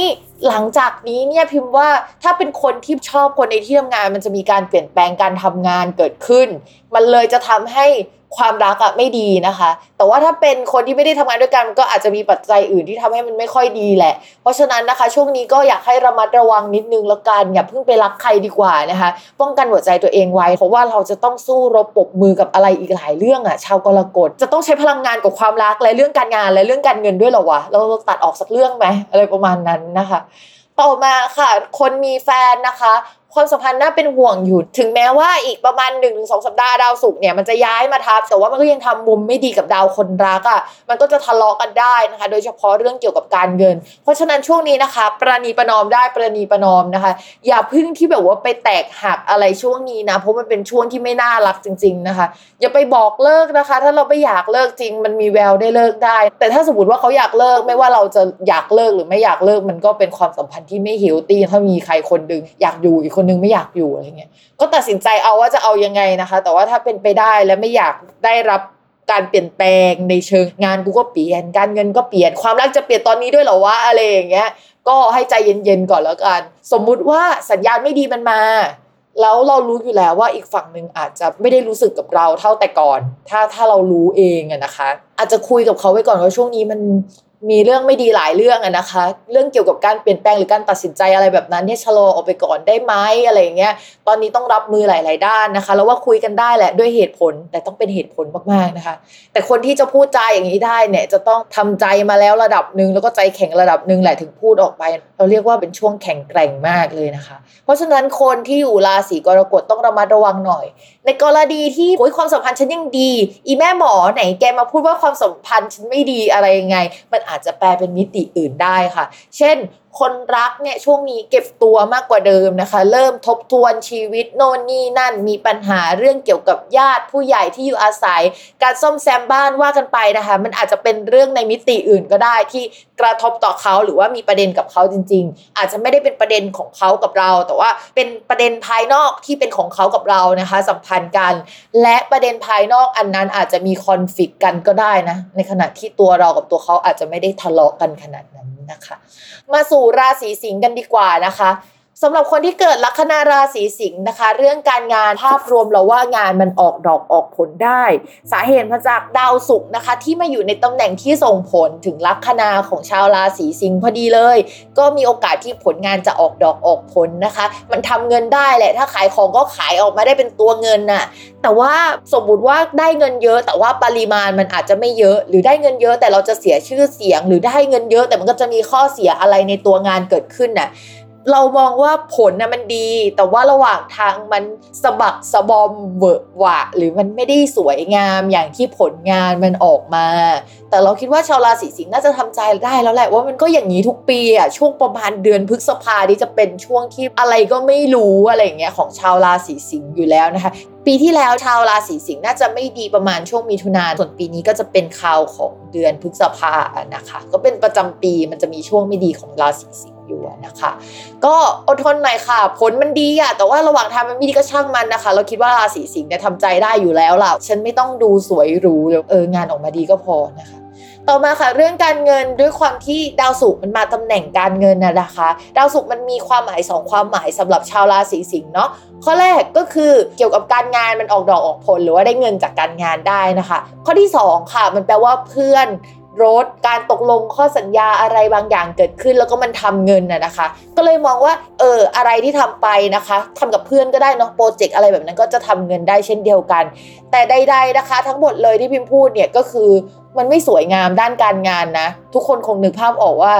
Speaker 1: หลังจากนี้เนี่ยพิมพ์ว่าถ้าเป็นคนที่ชอบคนในที่ทำงาน มันจะมีการเปลี่ยนแปลงการทำงานเกิดขึ้น มันเลยจะทำให้ ความรักอะไม่ดีนะคะ แต่ว่าถ้าเป็นคนที่ไม่ได้ทำงานด้วยกันก็อาจจะมีปัจจัยอื่นที่ทำให้มันไม่ค่อยดีแหละ เพราะฉะนั้นนะคะ ช่วงนี้ก็อยากให้ระมัดระวังนิดนึงแล้วกันอย่าเพิ่งไปรักใครดีกว่านะคะ ป้องกันหัวใจตัวเองไว้ เพราะว่าเราจะต้องสู้รบปบมือกับอะไรอีกหลายเรื่องอะชาวกรกฎจะต้องใช้พลังงานกับความรักและเรื่องการงานและเรื่องการเงินด้วยเหรอวะเราตัดออกสักเรื่องไหมอะไรประมาณนั้นนะคะต่อมาค่ะ คนมีแฟนนะคะความสัมพันธ์น่าเป็นห่วงอยู่ถึงแม้ว่าอีกประมาณ1นถึงสองสัปดาห์ดาวศุกร์เนี่ยมันจะย้ายมาทับ แต่ว่ามันก็ยังทำมุมไม่ดีกับดาวคนรักอะ่ะมันก็จะทะเลาะกันได้นะคะ โดยเฉพาะเรื่องเกี่ยวกับการเงิน เพราะฉะนั้นช่วงนี้นะคะ ประนีประนอมได้ประนีประนอมนะคะ อย่าพึ่งที่แบบว่าไปแตกหักอะไรช่วงนี้นะเพราะมันเป็นช่วงที่ไม่น่ารักจริง ๆนะคะ อย่าไปบอกเลิกนะคะ ถ้าเราไม่อยากเลิกจริง มันมีแววได้เลิกได้ แต่ถ้าสมมติว่าเขาอยากเลิกไม่ว่าเราจะอยากเลิกหรือไม่อยากเลิกมันก็เป็นความสัมพันธ์ที่ไม่เฮลตี้ถ้ามีใครคนดึงอยากอยู่อีกคนนึงไม่อยากอยู่อะไรเงี้ยก็ตัดสินใจเอาว่าจะเอายังไงนะคะ แต่ว่าถ้าเป็นไปได้และไม่อยากได้รับการเปลี่ยนแปลงในเชิงงานกูก็เปลี่ยน การเงินก็เปลี่ยนความรักจะเปลี่ยนตอนนี้ด้วยเหรอวะอะไรอย่างเงี้ย ก็ให้ใจเย็นๆก่อนแล้วกัน สมมุติว่าสัญญาณไม่ดีมันมา แล้วเรารู้อยู่แล้วว่าอีกฝั่งหนึ่งอาจจะไม่ได้รู้สึกกับเราเท่าแต่ก่อน ถ้าถ้าเรารู้เองอะนะคะ อาจจะคุยกับเขาไว้ก่อนว่าช่วงนี้มัน มีเรื่องไม่ดีหลายเรื่องอะนะคะ เรื่องเกี่ยวกับการเปลี่ยนแปลงหรือการตัดสินใจอะไรแบบนั้นเนี่ยชะลอออกไปก่อนได้ไหมอะไรเงี้ยตอนนี้ต้องรับมือหลาย ๆ ด้านนะคะ แล้วว่าคุยกันได้แหละด้วยเหตุผลแต่ต้องเป็นเหตุผลมากๆนะคะ แต่คนที่จะพูดใจอย่างนี้ได้เนี่ยจะต้องทำใจมาแล้วระดับหนึ่งแล้วก็ใจแข็งระดับหนึ่งแหละถึงพูดออกไป เราเรียกว่าเป็นช่วงแข็งแกร่งมากเลยนะคะ เพราะฉะนั้นคนที่อยู่ราศีกรกฎต้องระมัดระวังหน่อย ในกรณีที่โอยความสัมพันธ์ฉันยังดี อีแม่หมอไหนแกมาพูดว่าความสัมพันธ์ฉันไม่ดีอะไรยังไงมันอาจจะแปลเป็นมิติอื่นได้ค่ะ เช่น คนรักเนี่ยช่วงนี้เก็บตัวมากกว่าเดิมนะคะ เริ่มทบทวนชีวิตโน่นนี่นั่นมีปัญหาเรื่องเกี่ยวกับญาติผู้ใหญ่ที่อยู่อาศัย การซ่อมแซมบ้านว่ากันไปนะคะ มันอาจจะเป็นเรื่องในมิติอื่นก็ได้ที่กระทบต่อเขาหรือว่ามีประเด็นกับเขาจริง ๆ อาจจะไม่ได้เป็นประเด็นของเขากับเรา แต่ว่าเป็นประเด็นภายนอกที่เป็นของเขากับเรานะคะ สัมพันธ์กัน และประเด็นภายนอกอันนั้นอาจจะมีคอนฟ lict กันก็ได้นะในขณะที่ตัวเรากับตัวเขาอาจจะไม่ได้ทะเลาะกันขนาดนั้น นะคะ มาสู่ราศีสิงห์กันดีกว่านะคะ สำหรับคนที่เกิดลัคนาราศีสิงห์นะคะ เรื่องการงานภาพรวมเราว่างานมันออกดอกออกผลได้ สาเหตุมาจากดาวศุกร์นะคะ ที่มาอยู่ในตำแหน่งที่ส่งผลถึงลัคนาของชาวราศีสิงห์พอดีเลย ก็มีโอกาสที่ผลงานจะออกดอกออกผลนะคะ มันทำเงินได้แหละ ถ้าขายของก็ขายออกมาได้เป็นตัวเงินน่ะแต่ว่าสมมติว่าได้เงินเยอะ แต่ว่าปริมาณมันอาจจะไม่เยอะ หรือได้เงินเยอะ แต่เราจะเสียชื่อเสียง หรือได้เงินเยอะ แต่มันก็จะมีข้อเสียอะไรในตัวงานเกิดขึ้นน่ะ เรามองว่าผลนะมันดี แต่ว่าระหว่างทางมันสะบักสะบอมเวอะหวะ หรือมันไม่ได้สวยงามอย่างที่ผลงานมันออกมา แต่เราคิดว่าชาวราศีสิงห์น่าจะทำใจได้แล้วแหละว่ามันก็อย่างนี้ทุกปีอะช่วงประมาณเดือนพฤษภาที่จะเป็นช่วงที่อะไรก็ไม่รู้อะไรอย่างเงี้ยของชาวราศีสิงห์อยู่แล้วนะคะปีที่แล้วชาวราศีสิงห์น่าจะไม่ดีประมาณช่วงมีถุนาส่วนปีนี้ก็จะเป็นข่าวของเดือนพฤษภานะคะ ก็เป็นประจำปีมันจะมีช่วงไม่ดีของราศีสิงห์ อยู่นะคะ ก็อดทนหน่อยค่ะ ผลมันดีอะแต่ว่าระหว่างทางมันไม่ดีก็ช่างมันนะคะ เราคิดว่าราศีสิงห์เนี่ยทำใจได้อยู่แล้วล่ะ ฉันไม่ต้องดูสวยหรูเอองานออกมาดีก็พอนะคะต่อมาค่ะเรื่องการเงินด้วยความที่ดาวศุกร์มันมาตำแหน่งการเงินนะนะคะ ดาวศุกร์มันมีความหมายสองความหมายสำหรับชาวราศีสิงห์เนาะข้อแรกก็คือเกี่ยวกับการงานมันออกดอกออกผลหรือว่าได้เงินจากการงานได้นะคะ ข้อที่สองค่ะ มันแปลว่าเพื่อน รถ การตกลงข้อสัญญาอะไรบางอย่างเกิดขึ้น แล้วก็มันทำเงินน่ะนะคะ ก็เลยมองว่าเอออะไรที่ทำไปนะคะทำกับเพื่อนก็ได้เนาะโปรเจกต์อะไรแบบนั้นก็จะทำเงินได้เช่นเดียวกัน แต่ใด ๆนะคะ ทั้งหมดเลยที่พิมพ์พูดเนี่ยก็คือมันไม่สวยงามด้านการงานนะ ทุกคนคงนึกภาพออกว่า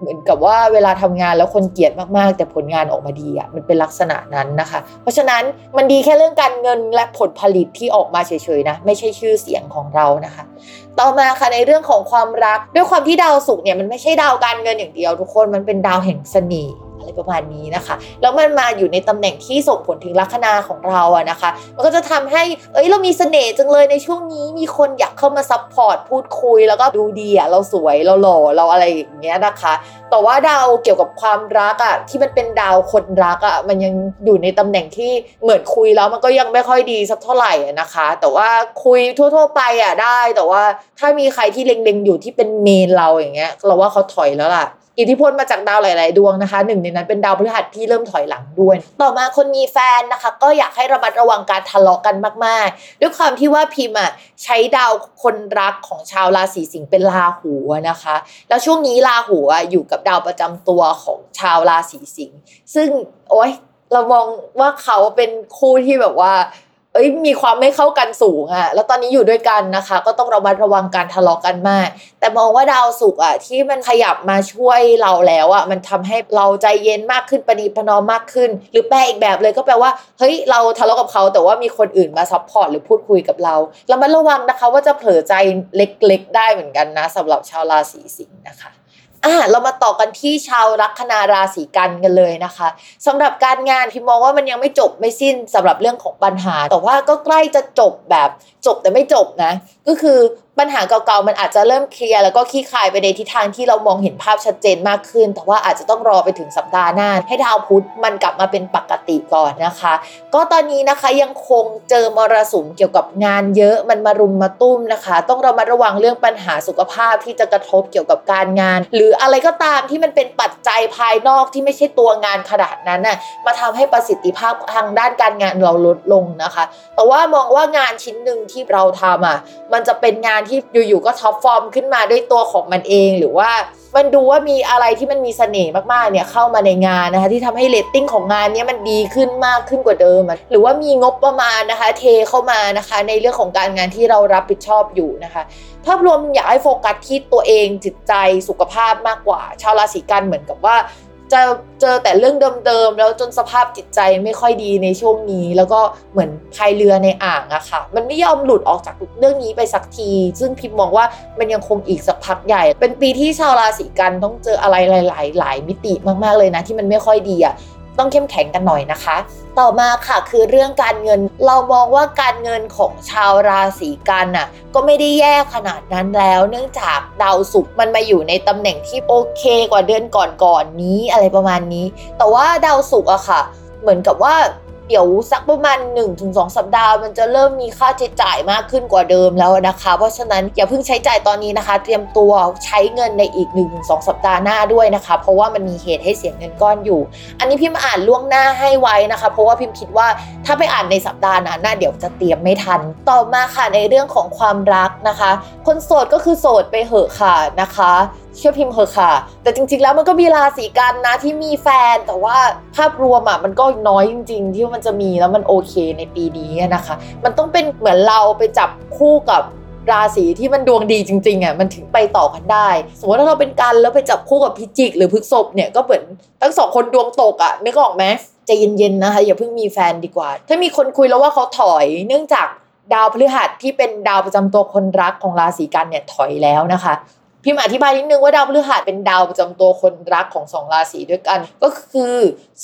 Speaker 1: เหมือนกับว่าเวลาทำงานแล้วคนเกลียดมากๆ แต่ผลงานออกมาดีอะ่ะมันเป็นลักษณะนั้นนะคะ เพราะฉะนั้นมันดีแค่เรื่องการเงินและผลผลิตที่ออกมาเฉยๆนะ ไม่ใช่ชื่อเสียงของเรานะคะ ต่อมาค่ะในเรื่องของความรัก ด้วยความที่ดาวศุกร์เนี่ยมันไม่ใช่ดาวการเงินอย่างเดียว ทุกคนมันเป็นดาวแห่งเสน่ห์ อะไรประมาณนี้นะคะ แล้วมันมาอยู่ในตำแหน่งที่ส่งผลถึงลัคนาของเราอะนะคะ มันก็จะทำให้เอ้ยเรามีเสน่ห์จังเลยในช่วงนี้มีคนอยากเข้ามา support พูดคุยแล้วก็ดูดีอะเราสวยเราหล่อเราอะไรอย่างเงี้ยนะคะ แต่ว่าดาวเกี่ยวกับความรักอะที่มันเป็นดาวคนรักอะมันยังอยู่ในตำแหน่งที่เหมือนคุยแล้วมันก็ยังไม่ค่อยดีสักเท่าไหร่นะคะ แต่ว่าคุยทั่ว ๆ ไปอะได้แต่ว่าถ้ามีใครที่เล็งๆอยู่ที่เป็น main เราอย่างเงี้ยเราว่าเขาถอยแล้วล่ะ อิทธิพลมาจากดาวหลาย ๆ ดวงนะคะหนึ่งในนั้นเป็นดาวพฤหัสที่เริ่มถอยหลังด้วย ต่อมาคนมีแฟนนะคะ ก็อยากให้ระมัดระวังการทะเลาะกันมาก ๆ ด้วยความที่ว่าพิมอะใช้ดาวคนรักของชาวราศีสิงห์เป็นราหูนะคะ แล้วช่วงนี้ราหูอยู่กับดาวประจำตัวของชาวราศีสิงห์ซึ่งโอ๊ยเรามองว่าเขาเป็นคู่ที่แบบว่า เอ้ยมีความไม่เข้ากันสูงอะแล้วตอนนี้อยู่ด้วยกันนะคะ ก็ต้องระมัดระวังการทะเลาะกันมาก แต่มองว่าดาวศุกร์อะที่มันขยับมาช่วยเราแล้วอะมันทำให้เราใจเย็นมากขึ้นประนีประนอมมากขึ้น หรือแปลอีกแบบเลยก็แปลว่าเฮ้ยเราทะเลาะกับเขาแต่ว่ามีคนอื่นมา support หรือพูดคุยกับเราเรามาระวังนะคะ ว่าจะเผลอใจเล็กๆ ได้เหมือนกันนะสำหรับชาวราศีสิงห์นะคะ อ่าเรามาต่อกันที่ชาวลัคนาราศีกันย์กันเลยนะคะสำหรับการงานพี่มองว่ามันยังไม่จบไม่สิ้นสำหรับเรื่องของปัญหา แต่ว่าก็ใกล้จะจบแบบจบแต่ไม่จบนะ ก็คือ ปัญหาเก่าๆ มันอาจจะเริ่มเคลียร์แล้วก็คลี่คลายไปในทิศทางที่เรามองเห็นภาพชัดเจนมากขึ้น แต่ว่าอาจจะต้องรอไปถึงสัปดาห์หน้า ให้ดาวพุธมันกลับมาเป็นปกติก่อนนะคะ ก็ตอนนี้นะคะยังคงเจอมรสุมเกี่ยวกับงานเยอะมันมารุมมาตุ้มนะคะ ต้องเรามาระวังเรื่องปัญหาสุขภาพที่จะกระทบเกี่ยวกับการงาน หรืออะไรก็ตามที่มันเป็นปัจจัยภายนอกที่ไม่ใช่ตัวงานขนาดนั้นน่ะมาทำให้ประสิทธิภาพทางด้านการงานเราลดลงนะคะ แต่ว่ามองว่างานชิ้นหนึ่งที่เราทำอะมันจะเป็นงานที่อยู่ๆก็ top form ขึ้นมาด้วยตัวของมันเอง หรือว่ามันดูว่ามีอะไรที่มันมีเสน่ห์มากๆเนี่ยเข้ามาในงานนะคะที่ทำให้เรตติ้งของงานนี้มันดีขึ้นมากขึ้นกว่าเดิม หรือว่ามีงบประมาณนะคะเทเข้ามานะคะ ในเรื่องของการงานที่เรารับผิดชอบอยู่นะคะ ภาพรวมอยากให้โฟกัสที่ตัวเองจิตใจสุขภาพมากกว่า ชาวราศีกันย์เหมือนกับว่า จะเจอแต่เรื่องเดิมๆแล้วจนสภาพจิตใจไม่ค่อยดีในช่วงนี้ แล้วก็เหมือนพายเรือในอ่างอะค่ะ มันไม่ยอมหลุดออกจากเรื่องนี้ไปสักที ซึ่งพิมมองว่ามันยังคงอีกสักพักใหญ่ เป็นปีที่ชาวราศีกันต้องเจออะไรหลาย ๆ หลายมิติมากๆเลยนะที่มันไม่ค่อยดีอะ ต้องเข้มแข็งกันหน่อยนะคะ ต่อมาค่ะคือเรื่องการเงินเรามองว่าการเงินของชาวราศีกันน่ะก็ไม่ได้แย่ขนาดนั้นแล้ว เนื่องจากดาวศุกร์มันมาอยู่ในตำแหน่งที่โอเคกว่าเดือนก่อนๆนนี้อะไรประมาณนี้ แต่ว่าดาวศุกร์อะค่ะ เหมือนกับว่า เดี๋ยวสักประมาณ 1-2 สัปดาห์ มันจะเริ่มมีค่าใช้จ่ายมากขึ้นกว่าเดิมแล้วนะคะ เพราะฉะนั้นอย่าเพิ่งใช้จ่ายตอนนี้นะคะ เตรียมตัวใช้เงินในอีก 1-2 สัปดาห์หน้าด้วยนะคะ เพราะว่ามันมีเหตุให้เสียเงินก้อนอยู่ อันนี้พิมพ์อ่านล่วงหน้าให้ไว้นะคะ เพราะว่าพิมพ์คิดว่าถ้าไปอ่านในสัปดาห์นั้นน่าเดี๋ยวจะเตรียมไม่ทัน ต่อมาค่ะในเรื่องของความรักนะคะ คนโสดก็คือโสดไปเหอะค่ะนะคะ เชื่อพิมพ์เถอค่ะ แต่จริง ๆ แล้วมันก็มีราศีกันนะที่มีแฟน แต่ว่าภาพรวมอะมันก็น้อยจริง ๆ ที่มันจะมีแล้วมันโอเคในปีนี้นะคะ มันต้องเป็นเหมือนเราไปจับคู่กับราศีที่มันดวงดีจริงๆอะมันถึงไปต่อกันได้ สมมติถ้าเราเป็นกันแล้วไปจับคู่กับพิจิก หรือพฤกษบเนี่ยก็เหมือนทั้งสองคนดวงตกอะนึกออกไหมใจเย็นๆนะคะอย่าเพิ่งมีแฟนดีกว่า ถ้ามีคนคุยแล้วว่าเขาถอย เนื่องจากดาวพฤหัสที่เป็นดาวประจำตัวคนรักของราศีกันเนี่ยถอยแล้วนะคะ พิมอธิบายนิดนึงว่าดาวพฤหัสเป็นดาวประจำตัวคนรักของสองราศีด้วยกัน ก็คือ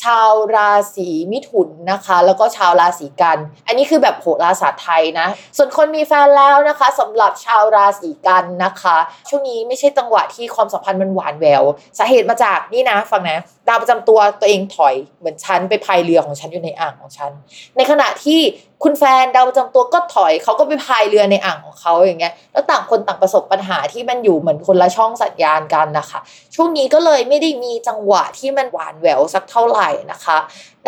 Speaker 1: ชาวราศีมิถุนนะคะ แล้วก็ชาวราศีกัน อันนี้คือแบบโหราศาสตร์ไทยนะ ส่วนคนมีแฟนแล้วนะคะสำหรับชาวราศีกันนะคะ ช่วงนี้ไม่ใช่จังหวะที่ความสัมพันธ์มันหวานแววสาเหตุมาจากนี่นะฟังนะดาวประจำตัวตัวเองถอยเหมือนฉันไปพายเรือของฉันอยู่ในอ่างของฉันในขณะที่ คุณแฟนดาวประจำตัวก็ถอยเขาก็ไปพายเรือในอ่างของเขาอย่างเงี้ยแล้วต่างคนต่างประสบปัญหาที่มันอยู่เหมือนคนละช่องสัญญาณกันนะคะช่วงนี้ก็เลยไม่ได้มีจังหวะที่มันหวานแหววสักเท่าไหร่นะคะ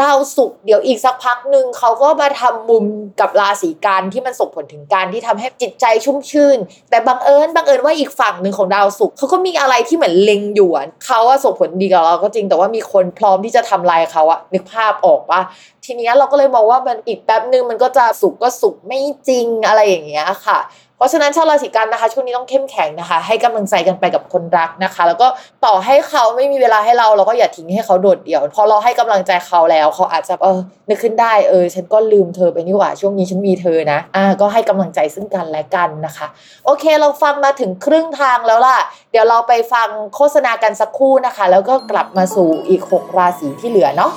Speaker 1: ดาวศุกร์เดี๋ยวอีกสักพักหนึ่งเขาก็มาทำมุมกับราศีกันที่มันส่งผลถึงการที่ทำให้จิตใจชุ่มชื่น แต่บังเอิญบังเอิญว่าอีกฝั่งหนึ่งของดาวศุกร์เขาก็มีอะไรที่เหมือนเล็งอยู่เขาว่าส่งผลดีกับเราก็จริงแต่ว่ามีคนพร้อมที่จะทำลายเขาอะนึกภาพออกปะทีนี้เราก็เลยมองว่ามันอีกแป๊บหนึ่งมันก็จะสุกก็สุกไม่จริงอะไรอย่างเงี้ยค่ะ เพราะฉะนั้นชาวราศีกันนะคะช่วงนี้ต้องเข้มแข็งนะคะ ให้กำลังใจกันไปกับคนรักนะคะ แล้วก็ต่อให้เขาไม่มีเวลาให้เราเราก็อย่าทิ้งให้เขาโดดเดี่ยวพอเราให้กำลังใจเขาแล้วเขาอาจจะเออนึกขึ้นได้เออฉันก็ลืมเธอไปนี่หว่าช่วงนี้ฉันมีเธอนะอ่าก็ให้กำลังใจซึ่งกันและกันนะคะ โอเคเราฟังมาถึงครึ่งทางแล้วล่ะ เดี๋ยวเราไปฟังโฆษณากันสักครู่นะคะ แล้วก็กลับมาสู่อีก 6 ราศีที่เหลือเนาะ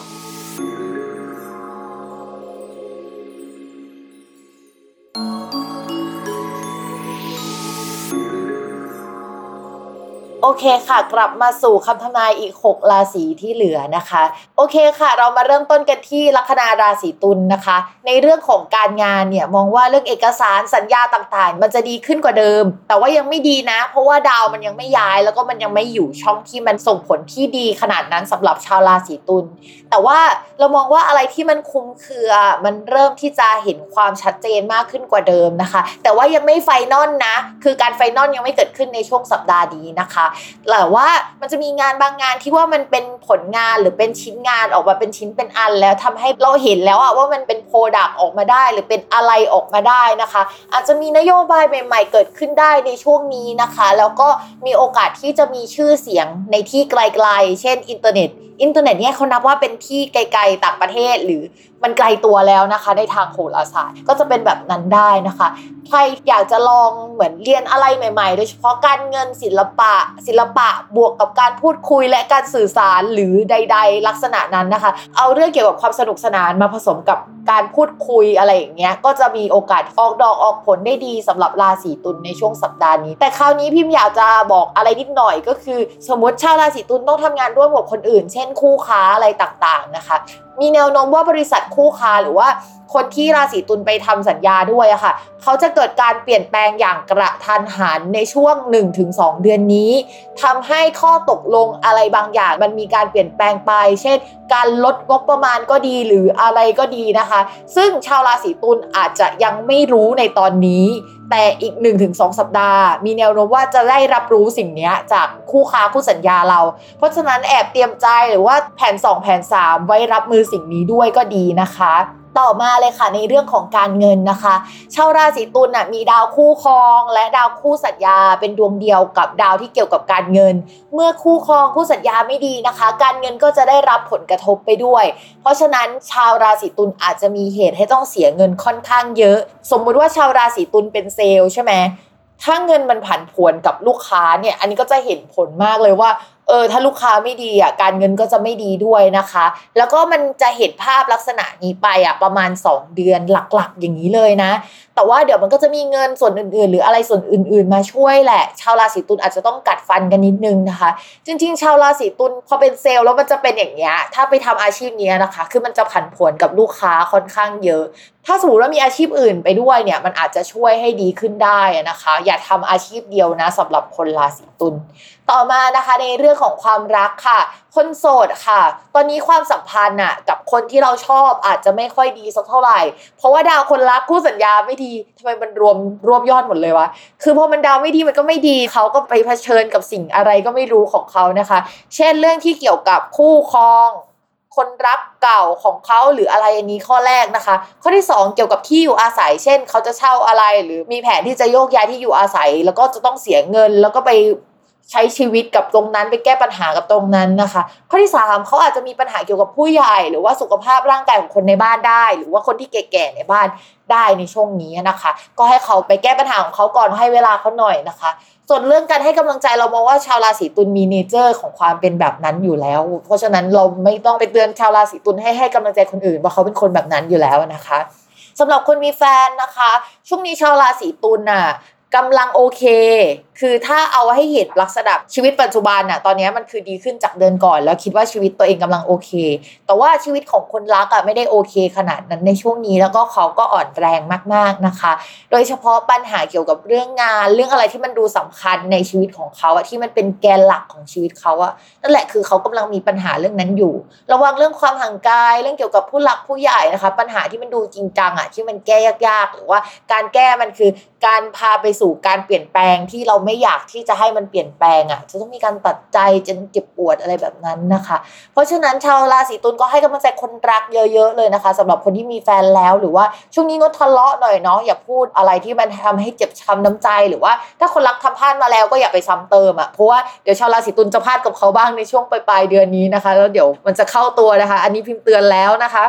Speaker 1: โอเคค่ะกลับมาสู่คำทำนายอีก 6 ราศีที่เหลือนะคะ โอเคค่ะ เรามาเริ่มต้นกันที่ลัคนาราศีตุลนนะคะ ในเรื่องของการงานเนี่ยมองว่าเรื่องเอกสารสัญญาต่างๆ มันจะดีขึ้นกว่าเดิม แต่ว่ายังไม่ดีนะ เพราะว่าดาวมันยังไม่ย้ายแล้วก็มันยังไม่อยู่ช่องที่มันส่งผลที่ดีขนาดนั้นสำหรับชาวราศีตุลแต่ว่าเรามองว่าอะไรที่มันคุ้มเครือ มันเริ่มที่จะเห็นความชัดเจนมากขึ้นกว่าเดิมนะคะ แต่ว่ายังไม่ไฟนอลนะ คือการ final ยังไม่เกิดขึ้นในช่วงสัปดาห์นี้นะคะแต่ว่ามันจะมีงานบางงานที่ว่ามันเป็นผลงานหรือเป็นชิ้นงานออกมาเป็นชิ้นเป็นอันแล้วทำให้เราเห็นแล้วอะว่ามันเป็น product ออกมาได้ หรือเป็นอะไรออกมาได้นะคะ อาจจะมีนโยบายใหม่ๆ เกิดขึ้นได้ในช่วงนี้นะคะ แล้วก็มีโอกาสที่จะมีชื่อเสียงในที่ไกลๆ เช่นอินเทอร์เน็ต อินเทอร์เน็ตเนี่ยเขานับว่าเป็นที่ไกลๆต่างประเทศหรือมันไกลตัวแล้วนะคะ ในทางโหราศาสตร์ก็จะเป็นแบบนั้นได้นะคะ ใครอยากจะลองเหมือนเรียนอะไรใหม่ๆ โดยเฉพาะการเงินศิลปะ ศิลปะบวกกับการพูดคุยและการสื่อสารหรือใด ๆ ลักษณะนั้นนะคะ เอาเรื่องเกี่ยวกับความสนุกสนานมาผสมกับการพูดคุยอะไรอย่างเงี้ยก็จะมีโอกาสออกดอกออกผลได้ดีสำหรับราศีตุลในช่วงสัปดาห์นี้ แต่คราวนี้พิมพ์อยากจะบอกอะไรนิดหน่อยก็คือ สมมติชาวราศีตุลต้องทำงานร่วมกับคนอื่น เช่นคู่ค้าอะไรต่างๆนะคะ มีแนวโน้มว่าบริษัทคู่ค้าหรือว่าคนที่ราศีตุลไปทำสัญญาด้วยอะค่ะ เขาจะเกิดการเปลี่ยนแปลงอย่างกระทันหันในช่วง 1-2 เดือนนี้ทำให้ข้อตกลงอะไรบางอย่าง มันมีการเปลี่ยนแปลงไป เช่น การลดงบประมาณก็ดีหรืออะไรก็ดีนะคะ ซึ่งชาวราศีตุลอาจจะยังไม่รู้ในตอนนี้ แต่อีก 1-2 สัปดาห์ มีแนวโน้มว่าจะได้รับรู้สิ่งนี้จากคู่ค้าคู่สัญญาเรา เพราะฉะนั้นแอบเตรียมใจหรือว่าแผน 2 แผน 3 ไว้รับมือสิ่งนี้ด้วยก็ดีนะคะต่อมาเลยค่ะในเรื่องของการเงินนะคะ ชาวราศีตุลน่ะมีดาวคู่ครอง และดาวคู่สัญญาเป็นดวงเดียวกับดาวที่เกี่ยวกับการเงิน เมื่อคู่ครองคู่สัญญาไม่ดีนะคะ การเงินก็จะได้รับผลกระทบไปด้วย เพราะฉะนั้นชาวราศีตุลอาจจะมีเหตุให้ต้องเสียเงินค่อนข้างเยอะ สมมุติว่าชาวราศีตุลเป็นเซลล์ใช่ไหมถ้าเงินมันผันผวนกับลูกค้าเนี่ย อันนี้ก็จะเห็นผลมากเลยว่า เออถ้าลูกค้าไม่ดีอะการเงินก็จะไม่ดีด้วยนะคะ แล้วก็มันจะเห็นภาพลักษณะนี้ไปอะประมาณ 2 เดือนหลักๆ อย่างนี้เลยนะ แต่ว่าเดี๋ยวมันก็จะมีเงินส่วนอื่น ๆ หรืออะไรส่วนอื่น ๆ มาช่วยแหละ ชาวราศีตุลอาจจะต้องกัดฟันกันนิดนึงนะคะ จริง ๆ ชาวราศีตุลพอเป็นเซลล์แล้วมันจะเป็นอย่างเงี้ยถ้าไปทำอาชีพนี้นะคะ คือมันจะผันผวนกับลูกค้าค่อนข้างเยอะ ถ้าสมมติว่ามีอาชีพอื่นไปด้วยเนี่ยมันอาจจะช่วยให้ดีขึ้นได้นะคะ อย่าทำอาชีพเดียวนะสำหรับคนราศีตุล ต่อมานะคะในเรื่องของความรักค่ะ คนโสดค่ะ ตอนนี้ความสัมพันธ์น่ะกับคนที่เราชอบอาจจะไม่ค่อยดีสักเท่าไหร่ เพราะว่าดาวคนรักคู่สัญญาไม่ดีทำไมมันรวมรวบยอดหมดเลยวะ คือพอมันดาวไม่ดีมันก็ไม่ดีเขาก็ไปเผชิญกับสิ่งอะไรก็ไม่รู้ของเขานะคะ เช่นเรื่องที่เกี่ยวกับคู่ครองคนรักเก่าของเขาหรืออะไรอันนี้ข้อแรกนะคะ ข้อที่ 2 เกี่ยวกับที่อยู่อาศัย เช่น เขาจะเช่าอะไรหรือมีแผนที่จะโยกย้ายที่อยู่อาศัย แล้วก็จะต้องเสียเงิน แล้วก็ไป ใช้ชีวิตกับตรงนั้นไปแก้ปัญหากับตรงนั้นนะคะ ข้อที่ 3เขาอาจจะมีปัญหาเกี่ยวกับผู้ใหญ่ หรือว่าสุขภาพร่างกายของคนในบ้านได้ หรือว่าคนที่แก่ๆในบ้านได้ในช่วงนี้นะคะ ก็ให้เขาไปแก้ปัญหาของเขาก่อนให้เวลาเขาหน่อยนะคะ ส่วนเรื่องการให้กำลังใจเรามองว่าชาวราศีตุลมีเนเจอร์ของความเป็นแบบนั้นอยู่แล้ว เพราะฉะนั้นเราไม่ต้องไปเตือนชาวราศีตุลให้ให้กำลังใจคนอื่นว่าเขาเป็นคนแบบนั้นอยู่แล้วนะคะสำหรับคนมีแฟนนะคะ ช่วงนี้ชาวราศีตุลน่ะ กำลังโอเค คือถ้าเอาให้เห็นลักษณะชีวิตปัจจุบันน่ะตอนนี้มันคือดีขึ้นจากเดินก่อน แล้วคิดว่าชีวิตตัวเองกำลังโอเค แต่ว่าชีวิตของคนรักอะไม่ได้โอเคขนาดนั้นในช่วงนี้ แล้วก็เขาก็อ่อนแรงมากๆนะคะ โดยเฉพาะปัญหาเกี่ยวกับเรื่องงาน เรื่องอะไรที่มันดูสำคัญในชีวิตของเขาอะที่มันเป็นแกนหลักของชีวิตเขาอะนั่นแหละคือเขากำลังมีปัญหาเรื่องนั้นอยู่ ระวังเรื่องความห่างกายเรื่องเกี่ยวกับผู้หลักผู้ใหญ่นะคะ ปัญหาที่มันดูจริงจังอะที่มันแก้ยากๆ หรือว่าการแก้มันคือการพาไปสู่การเปลี่ยนแปลงที่เราไม่อยากที่จะให้มันเปลี่ยนแปลงอะ่ะ จะต้องมีการตัดใจจนเจ็บปวดอะไรแบบนั้นนะคะ เพราะฉะนั้นชาวราศีตุลก็ให้กำลังใจคนรักเยอะๆเลยนะคะสำหรับคนที่มีแฟนแล้วหรือว่าช่วงนี้งดทะเลาะหน่อยเนาะอย่าพูดอะไรที่มันทำให้เจ็บช้าน้ำใจหรือว่า ถ้าคนรักทำพลาดมาแล้วก็อย่าไปซ้ำเติมอะ่ะเพราะว่าเดี๋ยวชาวราศีตุลจะพลาดกับเขาบ้างในช่วงปลายๆเดือนนี้นะคะ แล้วเดี๋ยวมันจะเข้าตัวนะคะ อันนี้พิมพ์เตือนแล้วนะคะ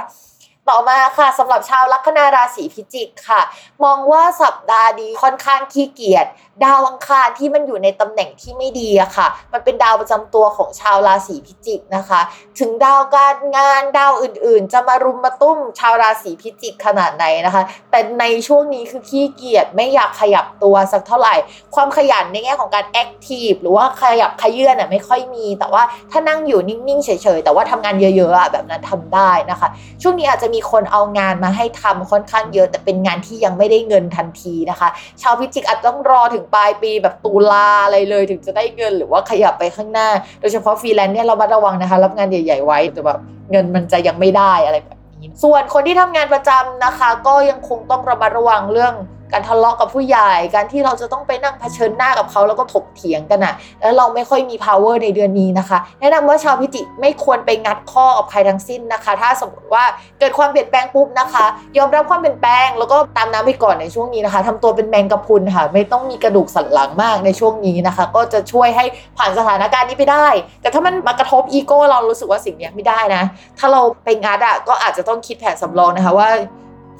Speaker 1: ต่อมาค่ะสำหรับชาวลัคนาราศีพิจิกค่ะ มองว่าสัปดาห์นี้ค่อนข้างขี้เกียจ ดาวอังคารที่มันอยู่ในตำแหน่งที่ไม่ดีอะค่ะ มันเป็นดาวประจำตัวของชาวราศีพิจิกนะคะ ถึงดาวการงานดาวอื่นๆ จะมารุมมาตุ้มชาวราศีพิจิกขนาดไหนนะคะ แต่ในช่วงนี้คือขี้เกียจไม่อยากขยับตัวสักเท่าไหร่ ความขยันในแง่ของการแอคทีฟหรือว่าขยับขยื่นอะไม่ค่อยมี แต่ว่าถ้านั่งอยู่นิ่งๆเฉยๆแต่ว่าทำงานเยอะๆอะแบบนั้นทำได้นะคะ ช่วงนี้อาจจะมีคนเอางานมาให้ทำค่อนข้างเยอะ แต่เป็นงานที่ยังไม่ได้เงินทันทีนะคะ ชาวพิจิกอาจต้องรอถึงปลายปีแบบตุลาอะไรเลยถึงจะได้เงินหรือว่าขยับไปข้างหน้า โดยเฉพาะฟรีแลนซ์เนี่ยเรามาระวังนะคะ รับงานใหญ่ ๆ ไว้แต่แบบเงินมันจะยังไม่ได้อะไรแบบนี้ ส่วนคนที่ทำงานประจำนะคะ ก็ยังคงต้องระมัดระวังเรื่อง การทะเลาะกับผู้ใหญ่ การที่เราจะต้องไปนั่งเผชิญหน้ากับเขาแล้วก็ถกเถียงกันอะแล้วเราไม่ค่อยมี power ในเดือนนี้นะคะ แนะนำว่าชาวพิจิไม่ควรไปงัดข้อกับใครทั้งสิ้นนะคะ ถ้าสมมติว่าเกิดความเปลี่ยนแปลงปุ๊บนะคะ ยอมรับความเปลี่ยนแปลง แล้วก็ตามน้ำไปก่อนในช่วงนี้นะคะทำตัวเป็นแมงกะพุนค่ะ ไม่ต้องมีกระดูกสันหลังมากในช่วงนี้นะคะ ก็จะช่วยให้ผ่านสถานการณ์นี้ไปได้ แต่ถ้ามันมากระทบอีโก้เรารู้สึกว่าสิ่งนี้ไม่ได้นะ ถ้าเราไปงัดอะก็อาจจะต้องคิดแผนสำรองนะคะว่า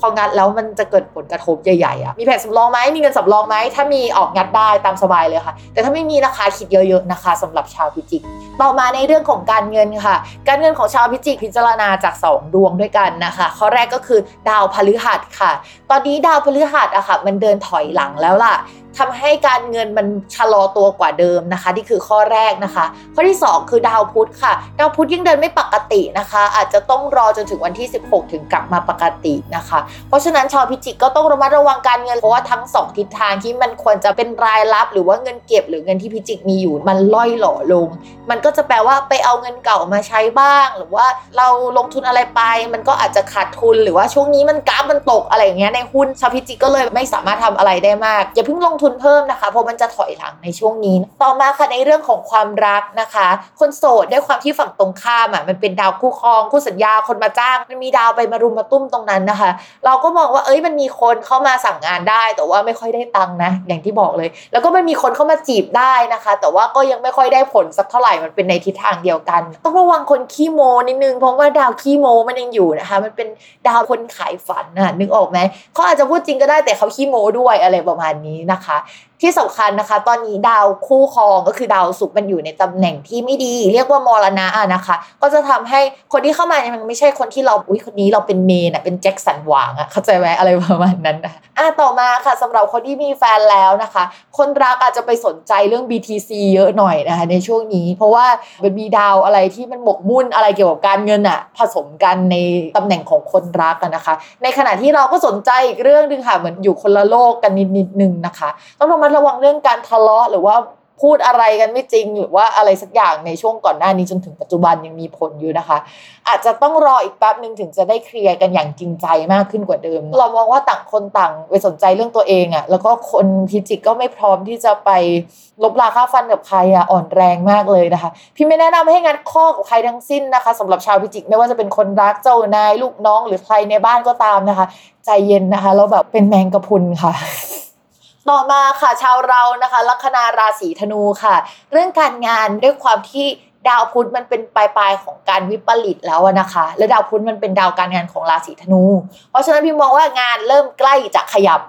Speaker 1: พองัดแล้วมันจะเกิดผลกระทบใหญ่ๆอะมีแผนสำรองไหมมีเงินสำรองไหมถ้ามีออกงัดได้ตามสบายเลยค่ะ แต่ถ้าไม่มีนะคะคิดเยอะๆนะคะสำหรับชาวพิจิก ต่อมาในเรื่องของการเงินค่ะ การเงินของชาวพิจิกพิจารณาจาก 2 ดวงด้วยกันนะคะ ข้อแรกก็คือดาวพฤหัสค่ะ ตอนนี้ดาวพฤหัสอะค่ะ มันเดินถอยหลังแล้วล่ะ ทำให้การเงินมันชะลอตัวกว่าเดิมนะคะ นี่คือข้อแรกนะคะ ข้อที่ 2 คือดาวพุธค่ะ ดาวพุธยังเดินไม่ปกตินะคะ อาจจะต้องรอจนถึงวันที่ 16 ถึงกลับมาปกตินะคะ เพราะฉะนั้นชาวพิจิกก็ต้องระมัดระวังการเงินเพราะว่าทั้ง 2 ทิศทางที่มันควรจะเป็นรายรับ หรือว่าเงินเก็บหรือเงินที่พิจิกมีอยู่มันล่อยหล่อลง มันก็จะแปลว่าไปเอาเงินเก่ามาใช้บ้าง หรือว่าเราลงทุนอะไรไป มันก็อาจจะขาดทุนหรือว่าช่วงนี้มันกราฟมันตกอะไรอย่างเงี้ยในหุ้นชาวพิจิกก็เลยไม่สามารถทำอะไรได้มากอย่าเพิ่งลงทุนเพิ่มนะคะเพราะมันจะถอยหลังในช่วงนี้ ต่อมาค่ะในเรื่องของความรักนะคะ คนโสดด้วยความที่ฝั่งตรงข้ามอะมันเป็นดาวคู่ครองคู่สัญญาคนมาจ้างมันมีดาวไปมารุมมาตุ้มตรงนั้นนะคะ เราก็มองว่าเอ้ยมันมีคนเข้ามาสั่งงานได้ แต่ว่าไม่ค่อยได้ตังค์นะ อย่างที่บอกเลย แล้วก็มันมีคนเข้ามาจีบได้นะคะ แต่ว่าก็ยังไม่ค่อยได้ผลสักเท่าไหร่มันเป็นในทิศทางเดียวกัน ต้องระวังคนขี้โมนิดนึงเพราะว่าดาวขี้โมมันยังอยู่นะคะ มันเป็นดาวคนขายฝันนะนึกออกไหมเขาอาจจะพูดจริงก็ได้แต่เขาขี้โมด้วยอะไรประมาณนี้นะคะ lá. ที่สำคัญนะคะ ตอนนี้ดาวคู่ครองก็คือดาวศุกร์มันอยู่ในตำแหน่งที่ไม่ดี เรียกว่ามรณะนะคะ ก็จะทำให้คนที่เข้ามาเนี่ยมันไม่ใช่คนที่เราอุ้ยคนนี้เราเป็นเมนอะเป็นแจ็คสันหวางอะเข้าใจไหมอะไรประมาณนั้นนะอะต่อมาค่ะสำหรับคนที่มีแฟนแล้วนะคะ คนรักอาจจะไปสนใจเรื่อง BTC เยอะหน่อยนะคะในช่วงนี้ เพราะว่ามันมีดาวอะไรที่มันหมกมุ่นอะไรเกี่ยวกับการเงินอะผสมกันในตำแหน่งของคนรักกันนะคะ ในขณะที่เราก็สนใจอีกเรื่องหนึ่งค่ะเหมือนอยู่คนละโลกกันนิดนิดนึงนะคะต้องระมัดระวังเรื่องการทะเลาะหรือว่าพูดอะไรกันไม่จริง หรือว่าอะไรสักอย่างในช่วงก่อนหน้านี้จนถึงปัจจุบันยังมีผลอยู่นะคะ อาจจะต้องรออีกแป๊บหนึ่งถึงจะได้เคลียร์กันอย่างจริงใจมากขึ้นกว่าเดิม เรามองว่าต่างคนต่างไปสนใจเรื่องตัวเองอะ่ะแล้วก็คนพิจิกก็ไม่พร้อมที่จะไปลบลาค่าฟันกับใครอะ่ะอ่อนแรงมากเลยนะคะ พี่ไม่แนะนำให้งัดข้อกับใครทั้งสิ้นนะคะสำหรับชาวพิจิกไม่ว่าจะเป็นคนรักเจ้านายลูกน้องหรือใครในบ้านก็ตามนะคะ ใจเย็นนะคะแล้วแบบเป็นแมงกะพุนค่ะ ต่อมาค่ะชาวเรานะคะลัคนาราศีธนูค่ะ เรื่องการงานด้วยความที่ดาวพุธมันเป็นปลายปลายของการวิปริตแล้วนะคะ และดาวพุธมันเป็นดาวการงานของราศีธนู เพราะฉะนั้นพี่มองว่างานเริ่มใกล้จะขยับ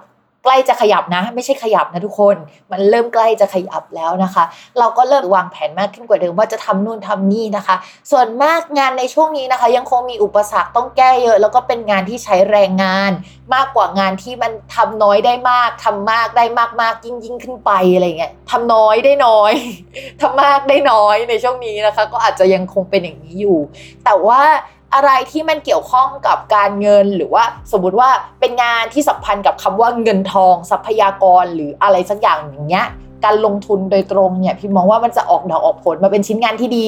Speaker 1: ใกล้จะขยับนะ ไม่ใช่ขยับนะทุกคน มันเริ่มใกล้จะขยับแล้วนะคะ เราก็เริ่มวางแผนมากขึ้นกว่าเดิมว่าจะทำนู่นทำนี่นะคะ ส่วนมากงานในช่วงนี้นะคะ ยังคงมีอุปสรรคต้องแก้เยอะ แล้วก็เป็นงานที่ใช้แรงงาน มากกว่างานที่มันทำน้อยได้มากทำมากได้มากมากยิ่งยิ่งขึ้นไปอะไรเงี้ยทำน้อยได้น้อยทำมากได้น้อยในช่วงนี้นะคะ ก็อาจจะยังคงเป็นอย่างนี้อยู่ แต่ว่า อะไรที่มันเกี่ยวข้องกับการเงินหรือว่าสมมติว่าเป็นงานที่สัมพันธ์กับคำว่าเงินทอง ทรัพยากรหรืออะไรสักอย่างอย่างเงี้ยการลงทุนโดยตรงเนี่ยพี่มองว่ามันจะออกดอกออกผลมาเป็นชิ้นงานที่ดี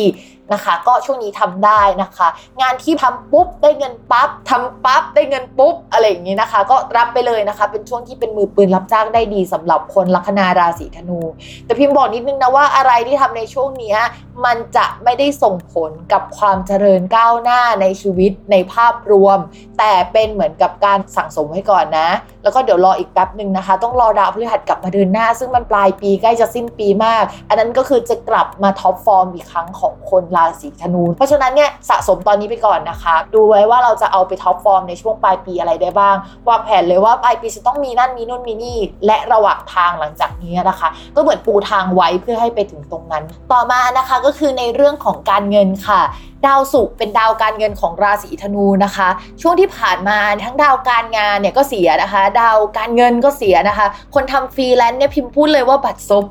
Speaker 1: นะคะ ก็ช่วงนี้ทำได้นะคะ งานที่ทำปุ๊บได้เงินปั๊บทำปั๊บได้เงินปุ๊บอะไรอย่างนี้นะคะ ก็รับไปเลยนะคะ เป็นช่วงที่เป็นมือปืนรับจ้างได้ดีสำหรับคนลัคนาราศีธนู แต่พิมพ์บอกนิดนึงนะว่าอะไรที่ทำในช่วงนี้มันจะไม่ได้ส่งผลกับความเจริญก้าวหน้าในชีวิตในภาพรวม แต่เป็นเหมือนกับการสั่งสมไว้ก่อนนะ แล้วก็เดี๋ยวรออีกแป๊บหนึ่งนะคะ ต้องรอดาวพฤหัสกลับมาเดินหน้า ซึ่งมันปลายปีใกล้จะสิ้นปีมาก อันนั้นก็คือจะกลับมา top form อีกครั้งของคนราศีธนู เพราะฉะนั้นเนี่ยสะสมตอนนี้ไปก่อนนะคะ ดูไว้ว่าเราจะเอาไป top form ในช่วงปลายปีอะไรได้บ้าง วางแผนเลยว่าปลายปีจะต้องมีนั่นมีนู่นมีนี่ และระหว่างทางหลังจากนี้นะคะ ก็เหมือนปูทางไว้เพื่อให้ไปถึงตรงนั้น ต่อมานะคะก็คือในเรื่องของการเงินค่ะ ดาวศุกร์เป็นดาวการเงินของราศีธนูนะคะ ช่วงที่ผ่านมาทั้งดาวการงานเนี่ยก็เสียนะคะ ดาวการเงินก็เสียนะคะ คนทำฟรีแลนซ์เนี่ยพิมพ์พูดเลยว่าบัดซบ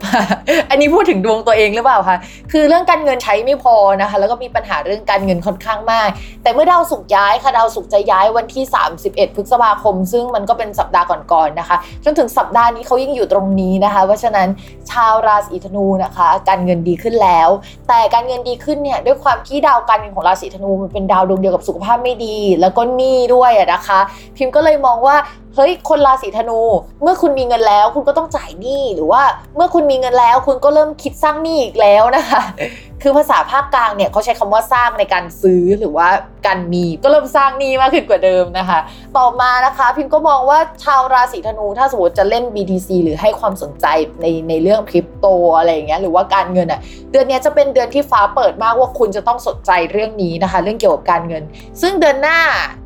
Speaker 1: อันนี้พูดถึงดวงตัวเองหรือเปล่าคะคือเรื่องการเงินใช้ไม่พอนะคะ แล้วก็มีปัญหาเรื่องการเงินค่อนข้างมาก แต่เมื่อดาวศุกร์ย้ายค่ะดาวศุกร์จะย้ายวันที่ 31 พฤษภาคม ซึ่งมันก็เป็นสัปดาห์ก่อนๆนะคะจนถึงสัปดาห์นี้เขายิ่งอยู่ตรงนี้นะคะ เพราะฉะนั้นชาวราศีธนูนะคะ การเงินดีขึ้นแล้ว แต่การเงินดีขึ้นเนี่ยด้วยความที่ดาวการเงินของราศีธนูมันเป็นดาวดวงเดียวกับสุขภาพไม่ดี แล้วก็หนี้ด้วยอะนะคะ พิมพ์ก็เลยมองว่าเฮ้ยคนราศีธนู เมื่อคุณมีเงินแล้วคุณก็ต้องจ่ายหนี้หรือว่าเมื่อคุณมีเงินแล้ว คุณก็เริ่มคิดสร้างหนี้อีกแล้วนะคะ คือภาษาภาคกลางเนี่ยเขาใช้คำว่าสร้างในการซื้อหรือว่าการมีก็เริ่มสร้างหนี้มากขึ้นกว่าเดิมนะคะ ต่อมานะคะพิมก็มองว่าชาวราศีธนูถ้าสมมติจะเล่น BTC หรือให้ความสนใจในในเรื่องคริปโตอะไรอย่างเงี้ยหรือว่าการเงินอะเดือนนี้จะเป็นเดือนที่ฟ้าเปิดมากว่าคุณจะต้องสนใจเรื่องนี้นะคะ เรื่องเกี่ยวกับการเงิน ซึ่งเดือนหน้า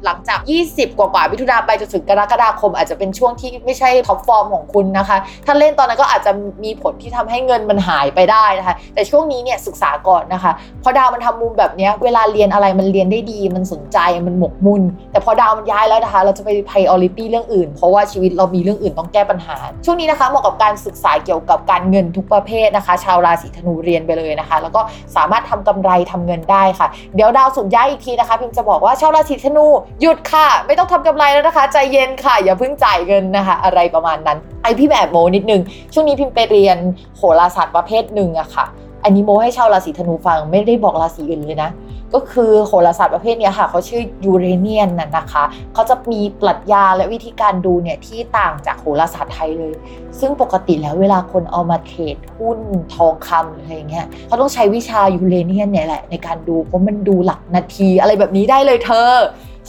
Speaker 1: หลังจาก 20 กว่ากว่ามิถุนาไปจนถึงกรกฎาคมอาจจะเป็นช่วงที่ไม่ใช่ท็อปฟอร์มของคุณนะคะ ถ้าเล่นตอนนั้นก็อาจจะมีผลที่ทำให้เงินมันหายไปได้นะคะ แต่ช่วงนี้เนี่ยศึกษาก่อนนะคะ พอดาวมันทำมุมแบบนี้เวลาเรียนอะไรมันเรียนได้ดี มันสนใจมันหมกมุ่น แต่พอดาวมันย้ายแล้วนะคะ เราจะไป priority เรื่องอื่น เพราะว่าชีวิตเรามีเรื่องอื่นต้องแก้ปัญหา ช่วงนี้นะคะเหมาะกับการศึกษาเกี่ยวกับการเงินทุกประเภทนะคะ ชาวราศีธนูเรียนไปเลยนะคะ แล้วก็สามารถทำกำไรทำเงินได้ค่ะ เดี๋ยวดาวสุกย้ายอีกทีนะคะพิมจะบอกว่าชาวราศีธนูหยุดค่ะ ไม่ต้องทำกำไรแล้วนะคะ ใจเย็นค่ะอย่าเพิ่งจ่ายเงินนะคะ อะไรประมาณนั้นไอพี่แบบโมนิดนึง ช่วงนี้พิมไปเรียนโหราศาสตร์ประเภทหนึ่งอะค่ะ อันนี้โมให้ชาวราศีธนูฟังไม่ได้บอกราศีอื่นเลยนะก็คือโหราศาสตร์ประเภทนี้ค่ะเขาชื่อยูเรเนียนน่ะนะคะเขาจะมีปรัชญาและวิธีการดูเนี่ยที่ต่างจากโหราศาสตร์ไทยเลย ซึ่งปกติแล้วเวลาคนเอามาเทรดหุ้นทองคำหรืออะไรเงี้ยเขาต้องใช้วิชายูเรเนียนเนี่ยแหละในการดูเพราะมันดูหลักนาทีอะไรแบบนี้ได้เลยเธอ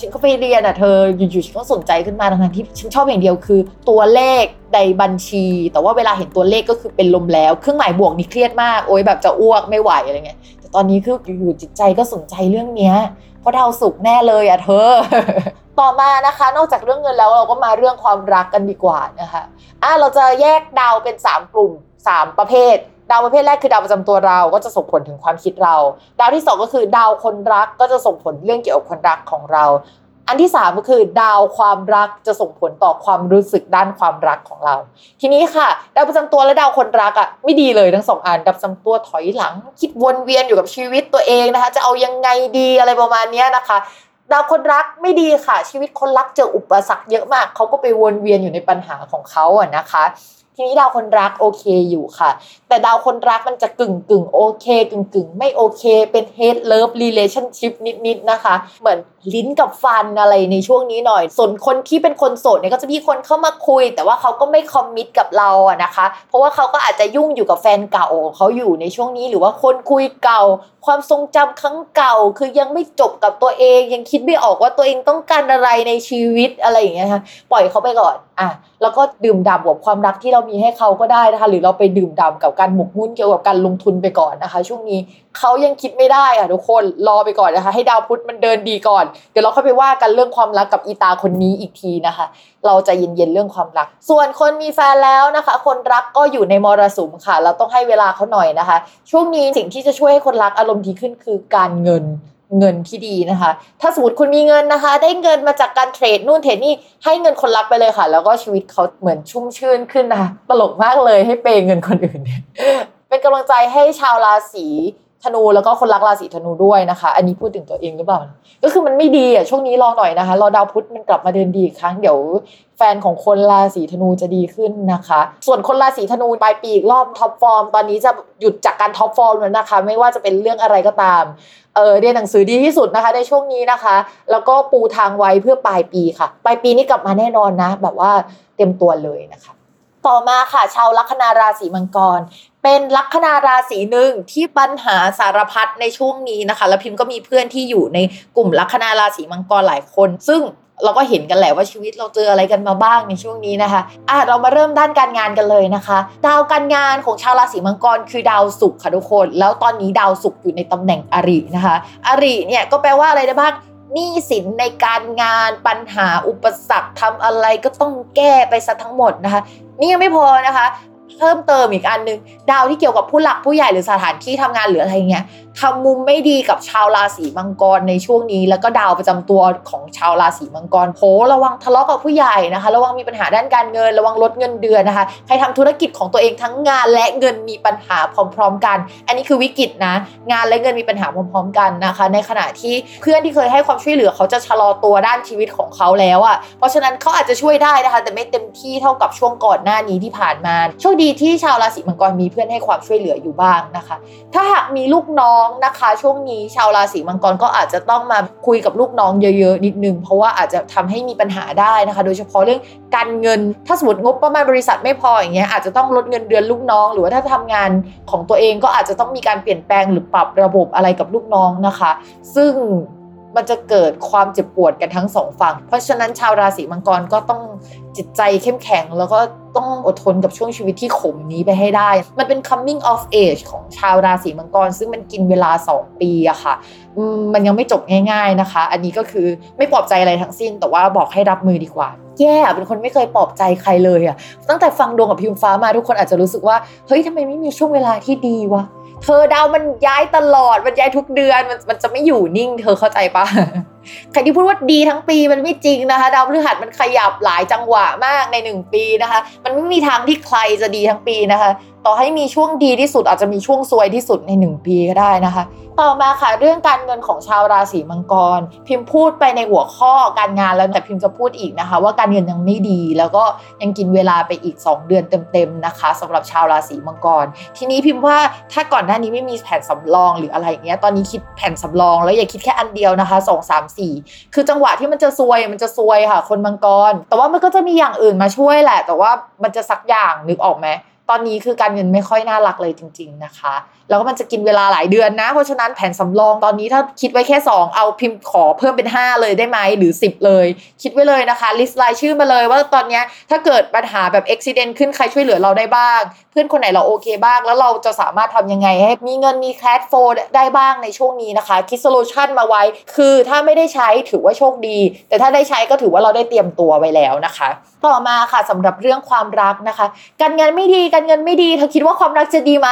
Speaker 1: ฉันก็ไปเรียนอะเธออยู่ๆฉันก็สนใจขึ้นมาทั้งๆที่ฉันชอบอย่างเดียวคือ ตัวเลขในบัญชี แต่ว่าเวลาเห็นตัวเลขก็คือเป็นลมแล้ว เครื่องหมายบวกนี่เครียดมากโอ๊ยแบบจะอ้วกไม่ไหวอะไรเงี้ยแต่ตอนนี้คืออยู่ๆจิตใจก็สนใจเรื่องเนี้ยเพราะดาวสุกแน่เลยอะเธอ ต่อมานะคะ นอกจากเรื่องเงินแล้วเราก็มาเรื่องความรักกันดีกว่านะคะอะเราจะแยกดาวเป็น 3 กลุ่ม 3 ประเภท ดาวประเภทแรกคือดาวประจำตัวเราก็จะส่งผลถึงความคิดเรา ดาวที่ 2 ก็คือดาวคนรักก็จะส่งผลเรื่องเกี่ยวกับคนรักของเรา อันที่ 3 ก็คือ ดาวความรักจะส่งผลต่อความรู้สึกด้านความรักของเรา ทีนี้ค่ะ ดาวประจำตัวและดาวคนรักอะไม่ดีเลยทั้งสองอันดาวประจำตัวถอยหลัง คิดวนเวียนอยู่กับชีวิตตัวเองนะคะ จะเอายังไงดีอะไรประมาณนี้นะคะดาวคนรักไม่ดีค่ะ ชีวิตคนรักเจออุปสรรคเยอะมาก เขาก็ไปวนเวียนอยู่ในปัญหาของเขาอะนะคะ ทีนี้ดาวคนรักโอเคอยู่ค่ะ แต่ดาวคนรักมันจะกึ่งกึ่งโอเค กึ่งกึ่งไม่โอเค เป็น hate love relationship นิดๆนะคะ เหมือน ลิ้นกับฟันอะไรในช่วงนี้หน่อย ส่วนคนที่เป็นคนโสดเนี่ยก็จะมีคนเข้ามาคุย แต่ว่าเขาก็ไม่คอมมิตกับเราอะนะคะ เพราะว่าเขาก็อาจจะยุ่งอยู่กับแฟนเก่าของเขาอยู่ในช่วงนี้หรือว่าคนคุยเก่า ความทรงจำครั้งเก่า คือยังไม่จบกับตัวเอง ยังคิดไม่ออกว่าตัวเองต้องการอะไรในชีวิตอะไรอย่างเงี้ยค่ะปล่อยเขาไปก่อนอะแล้วก็ดื่มด่ำกับความรักที่เรามีให้เขาก็ได้นะคะ หรือเราไปดื่มด่ำกับการหมกมุ่นเกี่ยวกับการลงทุนไปก่อนนะคะ ช่วงนี้ เขายังคิดไม่ได้อะทุกคนรอไปก่อนนะคะ ให้ดาวพุธมันเดินดีก่อน เดี๋ยวเราค่อยไปว่ากันเรื่องความรักกับอีตาคนนี้อีกทีนะคะ เราจะเย็นๆเรื่องความรัก ส่วนคนมีแฟนแล้วนะคะ คนรักก็อยู่ในมรสุมค่ะ เราต้องให้เวลาเขาหน่อยนะคะ ช่วงนี้สิ่งที่จะช่วยให้คนรักอารมณ์ดีขึ้นคือการเงินเงินที่ดีนะคะ ถ้าสมมติคุณมีเงินนะคะ ได้เงินมาจากการเทรดนู่นเทรดนี่ให้เงินคนรักไปเลยค่ะ แล้วก็ชีวิตเขาเหมือนชุ่มชื่นขึ้นนะคะตลกมากเลยให้เปย์เงินคนอื่นเนี่ยเป็นกำลังใจให้ชาวราศี ธนูแล้วก็คนรักราศีธนูด้วยนะคะ อันนี้พูดถึงตัวเองหรือเปล่า ก็คือมันไม่ดีอะช่วงนี้รอหน่อยนะคะรอดาวพุธมันกลับมาเดินดีอีกครั้งเดี๋ยวแฟนของคนราศีธนูจะดีขึ้นนะคะ ส่วนคนราศีธนูปลายปีอีกรอบ top form ตอนนี้จะหยุดจากการ top form แล้วนะคะ ไม่ว่าจะเป็นเรื่องอะไรก็ตามเออเรียนหนังสือดีที่สุดนะคะในช่วงนี้นะคะ แล้วก็ปูทางไว้เพื่อปลายปีค่ะ ปลายปีนี้กลับมาแน่นอนนะ แบบว่าเต็มตัวเลยนะคะ ต่อมาค่ะ ชาวลัคนาราศีมังกร เป็นลัคนาราศีหนึ่งที่ปัญหาสารพัดในช่วงนี้นะคะ แล้วพิมพ์ก็มีเพื่อนที่อยู่ในกลุ่มลัคนาราศีมังกรหลายคน ซึ่งเราก็เห็นกันแหละว่าชีวิตเราเจออะไรกันมาบ้างในช่วงนี้นะคะอะเรามาเริ่มด้านการงานกันเลยนะคะ ดาวการงานของชาวราศีมังกรคือดาวศุกร์ค่ะทุกคน แล้วตอนนี้ดาวศุกร์อยู่ในตำแหน่งอรินะคะ อริเนี่ยก็แปลว่าอะไรได้บ้าง หนี้สินในการงานปัญหาอุปสรรคทำอะไรก็ต้องแก้ไปซะทั้งหมดนะคะ นี่ยังไม่พอนะคะ เพิ่มเติมอีกอันนึง ดาวที่เกี่ยวกับผู้หลักผู้ใหญ่หรือสถานที่ทำงานหรืออะไรเงี้ย ทำมุมไม่ดีกับชาวราศีมังกรในช่วงนี้ แล้วก็ดาวประจำตัวของชาวราศีมังกรโผระวังทะเลาะกับผู้ใหญ่นะคะ ระวังมีปัญหาด้านการเงิน ระวังลดเงินเดือนนะคะ ใครทำธุรกิจของตัวเองทั้งงานและเงินมีปัญหาพร้อม ๆ กัน อันนี้คือวิกฤตนะ งานและเงินมีปัญหาพร้อม ๆ กันนะคะ ในขณะที่เพื่อนที่เคยให้ความช่วยเหลือเขาจะชะลอตัวด้านชีวิตของเขาแล้วอะ่ะ เพราะฉะนั้นเขาอาจจะช่วยได้นะคะ แต่ไม่เต็มที่เท่ากับช่วงก่อนหน้านี้ที่ผ่านมา โชคดีที่ชาวราศีมังกรมีเพื่อนให้ความช่วยเหลืออยู่บ้างนะคะ ถ้าหากมีลูกน้องนะคะ ช่วงนี้ชาวราศีมังกรก็อาจจะต้องมาคุยกับลูกน้องเยอะๆนิดนึง เพราะว่าอาจจะทำให้มีปัญหาได้นะคะ โดยเฉพาะเรื่องการเงิน ถ้าสมมติงบประมาณบริษัทไม่พออย่างเงี้ยอาจจะต้องลดเงินเดือนลูกน้อง หรือว่าถ้าทำงานของตัวเองก็อาจจะต้องมีการเปลี่ยนแปลงหรือปรับระบบอะไรกับลูกน้องนะคะ ซึ่ง มันจะเกิดความเจ็บปวดกันทั้งสองฝั่ง เพราะฉะนั้นชาวราศีมังกรก็ต้องจิตใจเข้มแข็ง แล้วก็ต้องอดทนกับช่วงชีวิตที่ขมนี้ไปให้ได้ มันเป็น coming of age ของชาวราศีมังกร ซึ่งมันกินเวลา 2 ปีอะค่ะ มันยังไม่จบง่ายๆนะคะ อันนี้ก็คือไม่ปลอบใจอะไรทั้งสิ้น แต่ว่าบอกให้รับมือดีกว่าแย่เป็นคนไม่เคยปลอบใจใครเลยอะตั้งแต่ฟังดวงกับพิมฟ้ามาทุกคนอาจจะรู้สึกว่า เฮ้ยทำไมไม่มีช่วงเวลาที่ดีวะ เธอดาวมันย้ายตลอดมันย้ายทุกเดือนมันมันจะไม่อยู่นิ่ง เธอเข้าใจปะใครที่พูดว่าดีทั้งปีมันไม่จริงนะคะ ดาวพฤหัสมันขยับหลายจังหวะมากในหนึ่งปีนะคะ มันไม่มีทางที่ใครจะดีทั้งปีนะคะ ต่อให้มีช่วงดีที่สุดอาจจะมีช่วงซวยที่สุดใน 1 ปีก็ได้นะคะ ต่อมาค่ะเรื่องการเงินของชาวราศีมังกร พิมพ์พูดไปในหัวข้อการงานแล้วแต่พิมพ์จะพูดอีกนะคะ ว่าการเงินยังไม่ดี แล้วก็ยังกินเวลาไปอีก 2 เดือนเต็มๆนะคะสำหรับชาวราศีมังกร ทีนี้พิมพ์ว่าถ้าก่อนหน้านี้ไม่มีแผนสำรองหรืออะไรอย่างเงี้ยตอนนี้คิดแผนสำรอง แล้วอย่าคิดแค่อันเดียวนะคะ 2 3 4 คือจังหวะที่มันจะซวยมันจะซวยค่ะ คนมังกร แต่ว่ามันก็จะมีอย่างอื่นมาช่วยแหละ แต่ว่ามันจะสักอย่างนึกออกไหม ตอนนี้คือการเงินไม่ค่อยน่ารักเลยจริง ๆนะคะ แล้วก็มันจะกินเวลาหลายเดือนนะ เพราะฉะนั้นแผนสำรองตอนนี้ถ้าคิดไว้แค่ 2 เอาพิมพ์ขอเพิ่มเป็น 5 เลยได้ไหมหรือ 10 เลย คิดไว้เลยนะคะ list รายชื่อมาเลยว่าตอนนี้ถ้าเกิดปัญหาแบบอุบัติเหตุขึ้นใครช่วยเหลือเราได้บ้าง เพื่อนคนไหนเราโอเคบ้าง แล้วเราจะสามารถทำยังไงให้มีเงินมี cash flow ได้บ้างในช่วงนี้นะคะคิด solution มาไว้ คือถ้าไม่ได้ใช้ถือว่าโชคดี แต่ถ้าได้ใช้ก็ถือว่าเราได้เตรียมตัวไว้แล้วนะคะ ต่อมาค่ะสำหรับเรื่องความรักนะคะ การเงินไม่ดีการเงินไม่ดีเธอคิดว่าความรักจะดีไหม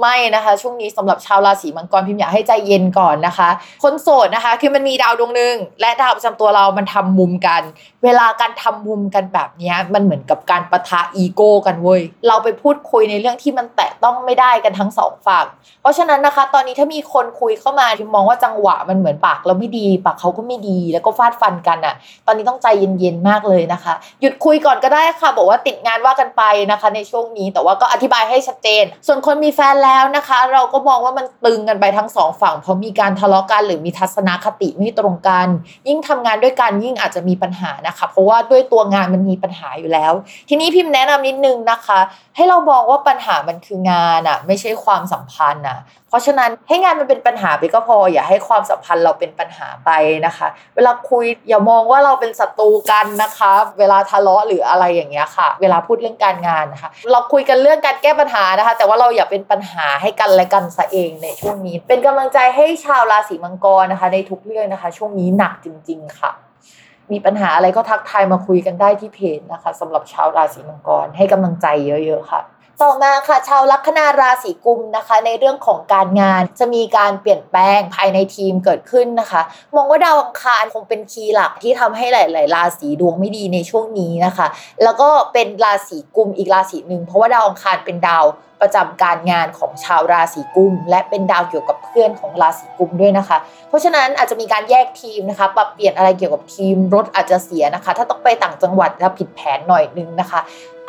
Speaker 1: ไม่นะคะ ช่วงนี้สำหรับชาวราศีมังกรพิมพ์อยากให้ใจเย็นก่อนนะคะ คนโสดนะคะ คือมันมีดาวดวงหนึ่งและดาวประจำตัวเรามันทำมุมกัน เวลาการทำมุมกันแบบนี้มันเหมือนกับการประทะอีโก้กันเว้ยเราไปพูดคุยในเรื่องที่มันแตะต้องไม่ได้กันทั้งสองฝั่งเพราะฉะนั้นนะคะ ตอนนี้ถ้ามีคนคุยเข้ามาพิมมองว่าจังหวะมันเหมือนปากเราไม่ดี ปากเขาก็ไม่ดีแล้วก็ฟาดฟันกันอะ่ะ ตอนนี้ต้องใจเย็นๆมากเลยนะคะ หยุดคุยก่อนก็ได้ค่ะ บอกว่าติดงานว่ากันไปนะคะ ในช่วงนี้แต่ว่าก็อธิบายให้ชัดเจน ส่วนคนมีแฟนแล้วนะคะ เราก็มองว่ามันตึงกันไปทั้งสองฝั่งเพราะมีการทะเลาะกันหรือมีทัศนคติไม่ตรงกัน ยิ่งทำงานด้วยกันยิ่งอาจจะมีปัญหานะคะ เพราะว่าด้วยตัวงานมันมีปัญหาอยู่แล้ว ทีนี้พิมพ์แนะนำนิดนึงนะคะ ให้เรามองว่าปัญหามันคืองานอะไม่ใช่ความสัมพันธ์อะเพราะฉะนั้นให้งานมันเป็นปัญหาไปก็พอ อย่าให้ความสัมพันธ์เราเป็นปัญหาไปนะคะ เวลาคุยอย่ามองว่าเราเป็นศัตรูกันนะคะ เวลาทะเลาะหรืออะไรอย่างเงี้ยค่ะ เวลาพูดเรื่องการงานนะคะ เราคุยกันเรื่องการแก้ปัญหานะคะ แต่ว่าเราอย่าเป็นปัญหาาให้กันและกันซะเองในช่วงนี้ เป็นกำลังใจให้ชาวราศีมังกรนะคะ ในทุกเรื่องนะคะ ช่วงนี้หนักจริง ๆ ค่ะ มีปัญหาอะไรก็ทักทายมาคุยกันได้ที่เพจนะคะสำหรับชาวราศีมังกรให้กำลังใจเยอะ ๆ ค่ะ ต่อมาค่ะชาวลัคนาราศีกุมนะคะ ในเรื่องของการงานจะมีการเปลี่ยนแปลงภายในทีมเกิดขึ้นนะคะ มองว่าดาวอังคารคงเป็นคีย์หลักที่ทำให้หลาย ๆ ราศีดวงไม่ดีในช่วงนี้นะคะ แล้วก็เป็นราศีกุมอีกราศีหนึ่งเพราะว่าดาวอังคารเป็นดาวประจำการงานของชาวราศีกุม และเป็นดาวเกี่ยวกับเพื่อนของราศีกุมด้วยนะคะ เพราะฉะนั้นอาจจะมีการแยกทีมนะคะ ปรับเปลี่ยนอะไรเกี่ยวกับทีมรถอาจจะเสียนะคะ ถ้าต้องไปต่างจังหวัดถ้าผิดแผนหน่อยนึงนะคะ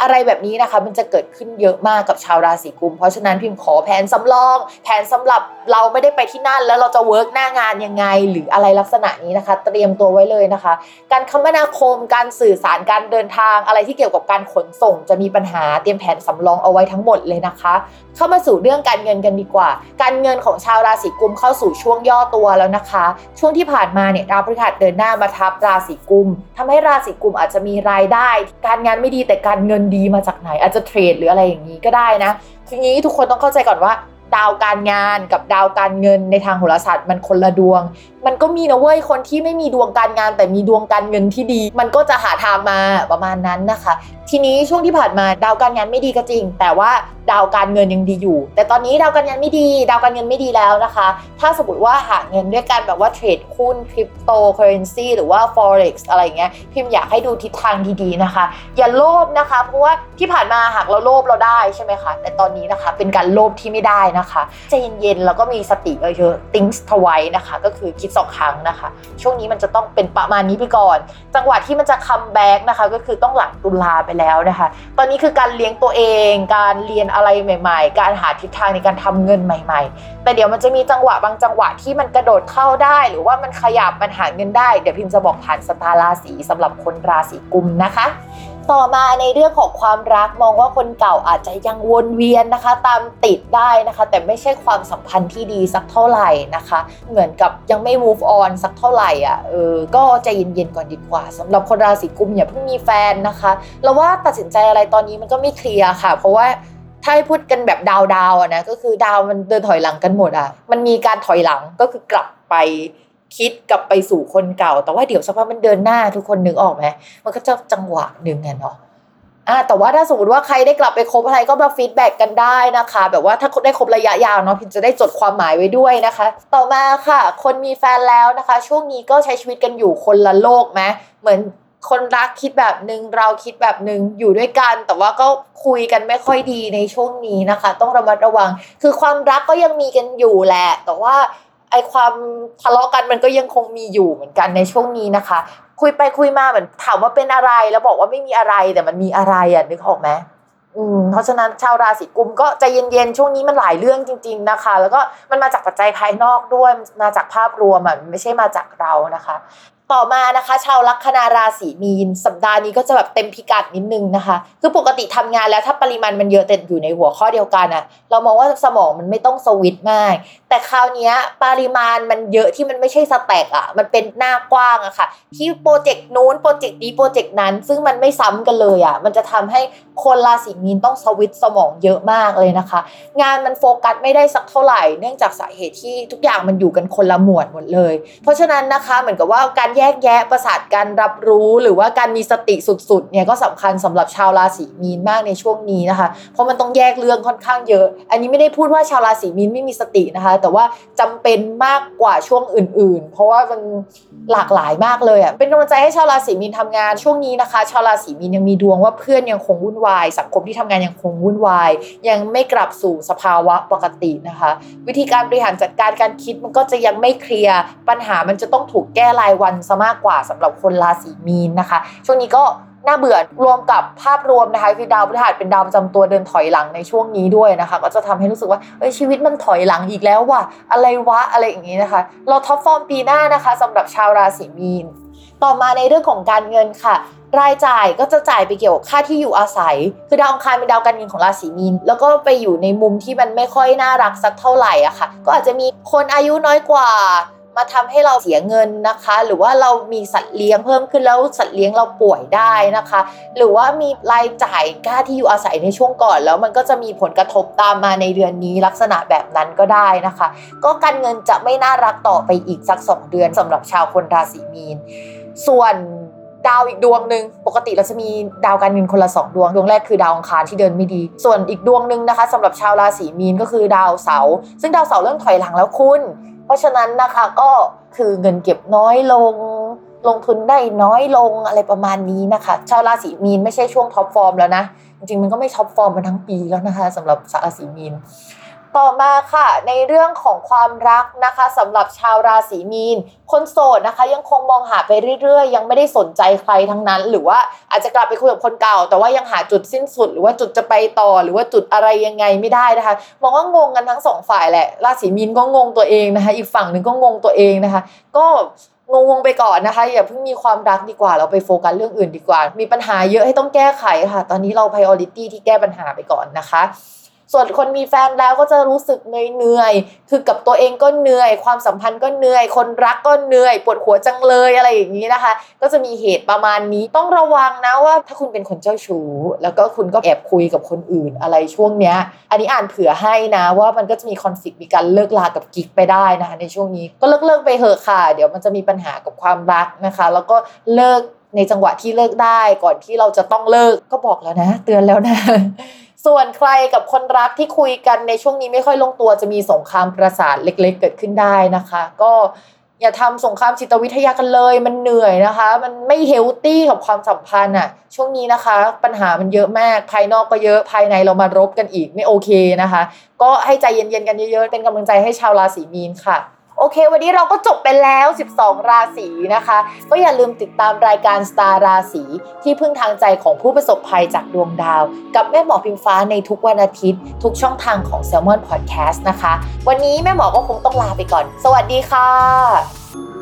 Speaker 1: อะไรแบบนี้นะคะมันจะเกิดขึ้นเยอะมากกับชาวราศีกุม เพราะฉะนั้นพิมพ์ขอแผนสำรอง แผนสำหรับเราไม่ได้ไปที่นั่น แล้วเราจะเวิร์กหน้างานยังไง หรืออะไรลักษณะนี้นะคะ เตรียมตัวไว้เลยนะคะ การคมนาคมการสื่อสารการเดินทางอะไรที่เกี่ยวกับการขนส่ง จะมีปัญหาเตรียมแผนสำรองเอาไว้ทั้งหมดเลยนะนะคะ เข้ามาสู่เรื่องการเงินกันดีกว่า การเงินของชาวราศีกุมเข้าสู่ช่วงย่อตัวแล้วนะคะ ช่วงที่ผ่านมาเนี่ยดาวพฤหัสเดินหน้ามาทับราศีกุมทำให้ราศีกุมอาจจะมีรายได้ การงานไม่ดีแต่การเงินดีมาจากไหนอาจจะเทรดหรืออะไรอย่างนี้ก็ได้นะทีนี้ทุกคนต้องเข้าใจก่อนว่า ดาวการงานกับดาวการเงินในทางโหราศาสตร์มันคนละดวง มันก็มีนะเว้ยคนที่ไม่มีดวงการงาน แต่มีดวงการเงินที่ดี มันก็จะหาทางมาประมาณนั้นนะคะ ทีนี้ช่วงที่ผ่านมาดาวการงานไม่ดีก็จริง แต่ว่าดาวการเงินยังดีอยู่ แต่ตอนนี้ดาวการงานไม่ดี ดาวการเงินไม่ดีแล้วนะคะ ถ้าสมมติว่าหาเงินด้วยการแบบว่าเทรดหุ้นคริปโตเคอเรนซีหรือว่า forex อะไรเงี้ยพิมพ์อยากให้ดูทิศทางดีๆนะคะ อย่าโลภนะคะ เพราะว่าที่ผ่านมาหากเราโลภเราได้ใช่ไหมคะ แต่ตอนนี้นะคะเป็นการโลภที่ไม่ได้นะคะใจเย็นๆแล้วก็มีสติเยอะๆ think twice นะคะ ก็คือคิดสองครั้งนะคะ ช่วงนี้มันจะต้องเป็นประมาณนี้ไปก่อน จังหวะที่มันจะ comeback นะคะ ก็คือต้องหลังตุลาไปแล้วนะคะ ตอนนี้คือการเลี้ยงตัวเอง การเรียนอะไรใหม่ ๆ การหาทิศทางในการทำเงินใหม่ ๆ แต่เดี๋ยวมันจะมีจังหวะบางจังหวะที่มันกระโดดเข้าได้ หรือว่ามันขยับมันหาเงินได้ เดี๋ยวพิมพ์จะบอกผ่านสตาร์ราศีสำหรับคนราศีกุมภ์นะคะ ต่อมาในเรื่องของความรักมองว่าคนเก่าอาจจะยังวนเวียนนะคะ ตามติดได้นะคะ แต่ไม่ใช่ความสัมพันธ์ที่ดีสักเท่าไหร่นะคะ เหมือนกับยังไม่ move on สักเท่าไหร่อะเออก็ใจเย็นๆก่อนดีกว่าสำหรับคนราศีกุมอย่าเพิ่งมีแฟนนะคะเราว่าตัดสินใจอะไรตอนนี้มันก็ไม่เคลียร์ค่ะ เพราะว่าถ้าให้พูดกันแบบดาวดาวๆอะนะก็คือดาวมันเดินถอยหลังกันหมดอะมันมีการถอยหลังก็คือกลับไป คิดกลับไปสู่คนเก่า แต่ว่าเดี๋ยวสักพักมันเดินหน้าทุกคนนึกออกไหมมันก็จะจังหวะหนึ่งไงเนาะอ่าแต่ว่าถ้าสมมติว่าใครได้กลับไปคบอะไรก็มา feedback กันได้นะคะ แบบว่าถ้าได้คบระยะยาวเนาะพิมพ์จะได้จดความหมายไว้ด้วยนะคะ ต่อมาค่ะ คนมีแฟนแล้วนะคะ ช่วงนี้ก็ใช้ชีวิตกันอยู่คนละโลกไหมเหมือนคนรักคิดแบบหนึ่งเราคิดแบบหนึ่งอยู่ด้วยกัน แต่ว่าก็คุยกันไม่ค่อยดีในช่วงนี้นะคะ ต้องระมัดระวัง คือความรักก็ยังมีกันอยู่แหละ แต่ว่า ไอความทะเลาะกันมันก็ยังคงมีอยู่เหมือนกันในช่วงนี้นะคะ คุยไปคุยมาเหมือนถามว่าเป็นอะไรแล้วบอกว่าไม่มีอะไรแต่มันมีอะไรอะนึกออกไหมอืมเพราะฉะนั้นชาวราศีกุมก็ใจเย็นๆช่วงนี้มันหลายเรื่องจริง ๆนะคะ แล้วก็มันมาจากปัจจัยภายนอกด้วยมาจากภาพรวมอะมันไม่ใช่มาจากเรานะคะ ต่อมานะคะ ชาวลัคนาราศีมีน สัปดาห์นี้ก็จะแบบเต็มพิกัดนิดนึงนะคะ คือปกติทำงานแล้วถ้าปริมาณมันเยอะแต่อยู่ในหัวข้อเดียวกันอะเรามองว่าสมองมันไม่ต้องสวิตช์มาก แต่คราวนี้ปริมาณมันเยอะที่มันไม่ใช่ stack อะมันเป็นหน้ากว้างอะค่ะ ที่ project นู้น project นี้ project นั้น ซึ่งมันไม่ซ้ำกันเลยอะมันจะทำให้คนราศีมีนต้องสวิตช์สมองเยอะมากเลยนะคะ งานมันโฟกัสไม่ได้สักเท่าไหร่ เนื่องจากสาเหตุที่ทุกอย่างมันอยู่กันคนละหมวดหมดเลย เพราะฉะนั้นนะคะเหมือนกับว่าการแยกแยะประสาทการรับรู้หรือว่าการมีสติสุดๆเนี่ยก็สำคัญสำหรับชาวราศีมีนมากในช่วงนี้นะคะ เพราะมันต้องแยกเรื่องค่อนข้างเยอะ อันนี้ไม่ได้พูดว่าชาวราศีมีนไม่มีสตินะคะ แต่ว่าจำเป็นมากกว่าช่วงอื่น ๆ เพราะว่ามันหลากหลายมากเลยอะเป็นกำลังใจให้ชาวราศีมีนทำงานช่วงนี้นะคะ ชาวราศีมีนยังมีดวงว่าเพื่อนยังคงวุ่นวาย สังคมที่ทำงานยังคงวุ่นวาย ยังไม่กลับสู่สภาวะปกตินะคะ วิธีการบริหารจัดการการคิดมันก็จะยังไม่เคลียร์ปัญหามันจะต้องถูกแก้รายวันซะมากกว่าสำหรับคนราศีมีนนะคะ ช่วงนี้ก็น่าเบื่อรวมกับภาพรวมนะคะคือดาวพฤหัสเป็นดาวประจำตัวเดินถอยหลังในช่วงนี้ด้วยนะคะ ก็จะทำให้รู้สึกว่าเอ้ยชีวิตมันถอยหลังอีกแล้วว่ะอะไรวะอะไรอย่างนี้นะคะ เรา top form ปีหน้านะคะสำหรับชาวราศีมีน ต่อมาในเรื่องของการเงินค่ะรายจ่ายก็จะจ่ายไปเกี่ยวกับค่าที่อยู่อาศัย คือดาวอังคารเป็นดาวการเงินของราศีมีน แล้วก็ไปอยู่ในมุมที่มันไม่ค่อยน่ารักสักเท่าไหร่อะค่ะ ก็อาจจะมีคนอายุน้อยกว่า มาทำให้เราเสียเงินนะคะ หรือว่าเรามีสัตว์เลี้ยงเพิ่มขึ้นแล้วสัตว์เลี้ยงเราป่วยได้นะคะ หรือว่ามีรายจ่ายค่าที่อยู่อาศัยในช่วงก่อน แล้วมันก็จะมีผลกระทบตามมาในเดือนนี้ลักษณะแบบนั้นก็ได้นะคะ ก็การเงินจะไม่น่ารักต่อไปอีกสัก 2 เดือนสำหรับชาวคนราศีมีน ส่วนดาวอีกดวงหนึ่งปกติเราจะมีดาวการเงินคนละสองดวง ดวงแรกคือดาวอังคารที่เดินไม่ดี ส่วนอีกดวงหนึ่งนะคะสำหรับชาวราศีมีนก็คือดาวเสาร์ซึ่งดาวเสาร์เริ่มถอยหลังแล้วคุณ เพราะฉะนั้นนะคะก็คือเงินเก็บน้อยลง ลงทุนได้น้อยลงอะไรประมาณนี้นะคะชาวราศีมีนไม่ใช่ช่วง top form แล้วนะ จริงๆมันก็ไม่ top form มาทั้งปีแล้วนะคะสำหรับราศีมีน ต่อมาค่ะในเรื่องของความรักนะคะสำหรับชาวราศีมีน คนโสดนะคะ ยังคงมองหาไปเรื่อยๆ ยังไม่ได้สนใจใครทั้งนั้น หรือว่าอาจจะกลับไปคุยกับคนเก่า แต่ว่ายังหาจุดสิ้นสุด หรือว่าจุดจะไปต่อ หรือว่าจุดอะไรยังไงไม่ได้นะคะมองว่างงกันทั้งสองฝ่ายแหละราศีมีนก็งงตัวเองนะคะ อีกฝั่งหนึ่งก็งงตัวเองนะคะ ก็งงไปก่อนนะคะ อย่าเพิ่งมีความรักดีกว่า เราไปโฟกัสเรื่องอื่นดีกว่า มีปัญหาเยอะให้ต้องแก้ไขค่ะ ตอนนี้เรา priority ที่แก้ปัญหาไปก่อนนะคะ ส่วนคนมีแฟนแล้วก็จะรู้สึกเหนื่อยๆคือกับตัวเองก็เหนื่อย ความสัมพันธ์ก็เหนื่อย คนรักก็เหนื่อย ปวดหัวจังเลยอะไรอย่างนี้นะคะ ก็จะมีเหตุประมาณนี้ต้องระวังนะว่าถ้าคุณเป็นคนเจ้าชู้ แล้วก็คุณก็แอบคุยกับคนอื่นอะไรช่วงเนี้ย อันนี้อ่านเผื่อให้นะว่ามันก็จะมีคอนฟ lict มีการเลิกลากับกิ๊กไปได้นะคะในช่วงนี้ก็เลิกเลิกไปเถอะค่ะ เดี๋ยวมันจะมีปัญหากับความรักนะคะ แล้วก็เลิกในจังหวะที่เลิกได้ก่อนที่เราจะต้องเลิกก็บอกแล้วนะ เตือนแล้วนะ ส่วนใครกับคนรักที่คุยกันในช่วงนี้ไม่ค่อยลงตัวจะมีสงครามประสาทเล็ก ๆ เกิดขึ้นได้นะคะ ก็อย่าทำสงครามจิตวิทยากันเลย มันเหนื่อยนะคะ มันไม่เฮลตี้กับความสัมพันธ์อะช่วงนี้นะคะ ปัญหามันเยอะมากภายนอกก็เยอะภายในเรามารบกันอีกไม่โอเคนะคะ ก็ให้ใจเย็นๆกันเยอะๆเป็นกำลังใจให้ชาวราศีมีนค่ะ โอเค วันนี้เราก็จบไปแล้ว 12 ราศีนะคะ ก็อย่าลืมติดตามรายการสตาร์ราศีที่พึ่งทางใจของผู้ประสบภัยจากดวงดาว กับแม่หมอพิมฟ้าในทุกวันอาทิตย์ ทุกช่องทางของ s ซ l m o n Podcast นะคะ วันนี้แม่หมอก็คงต้องลาไปก่อน สวัสดีค่ะ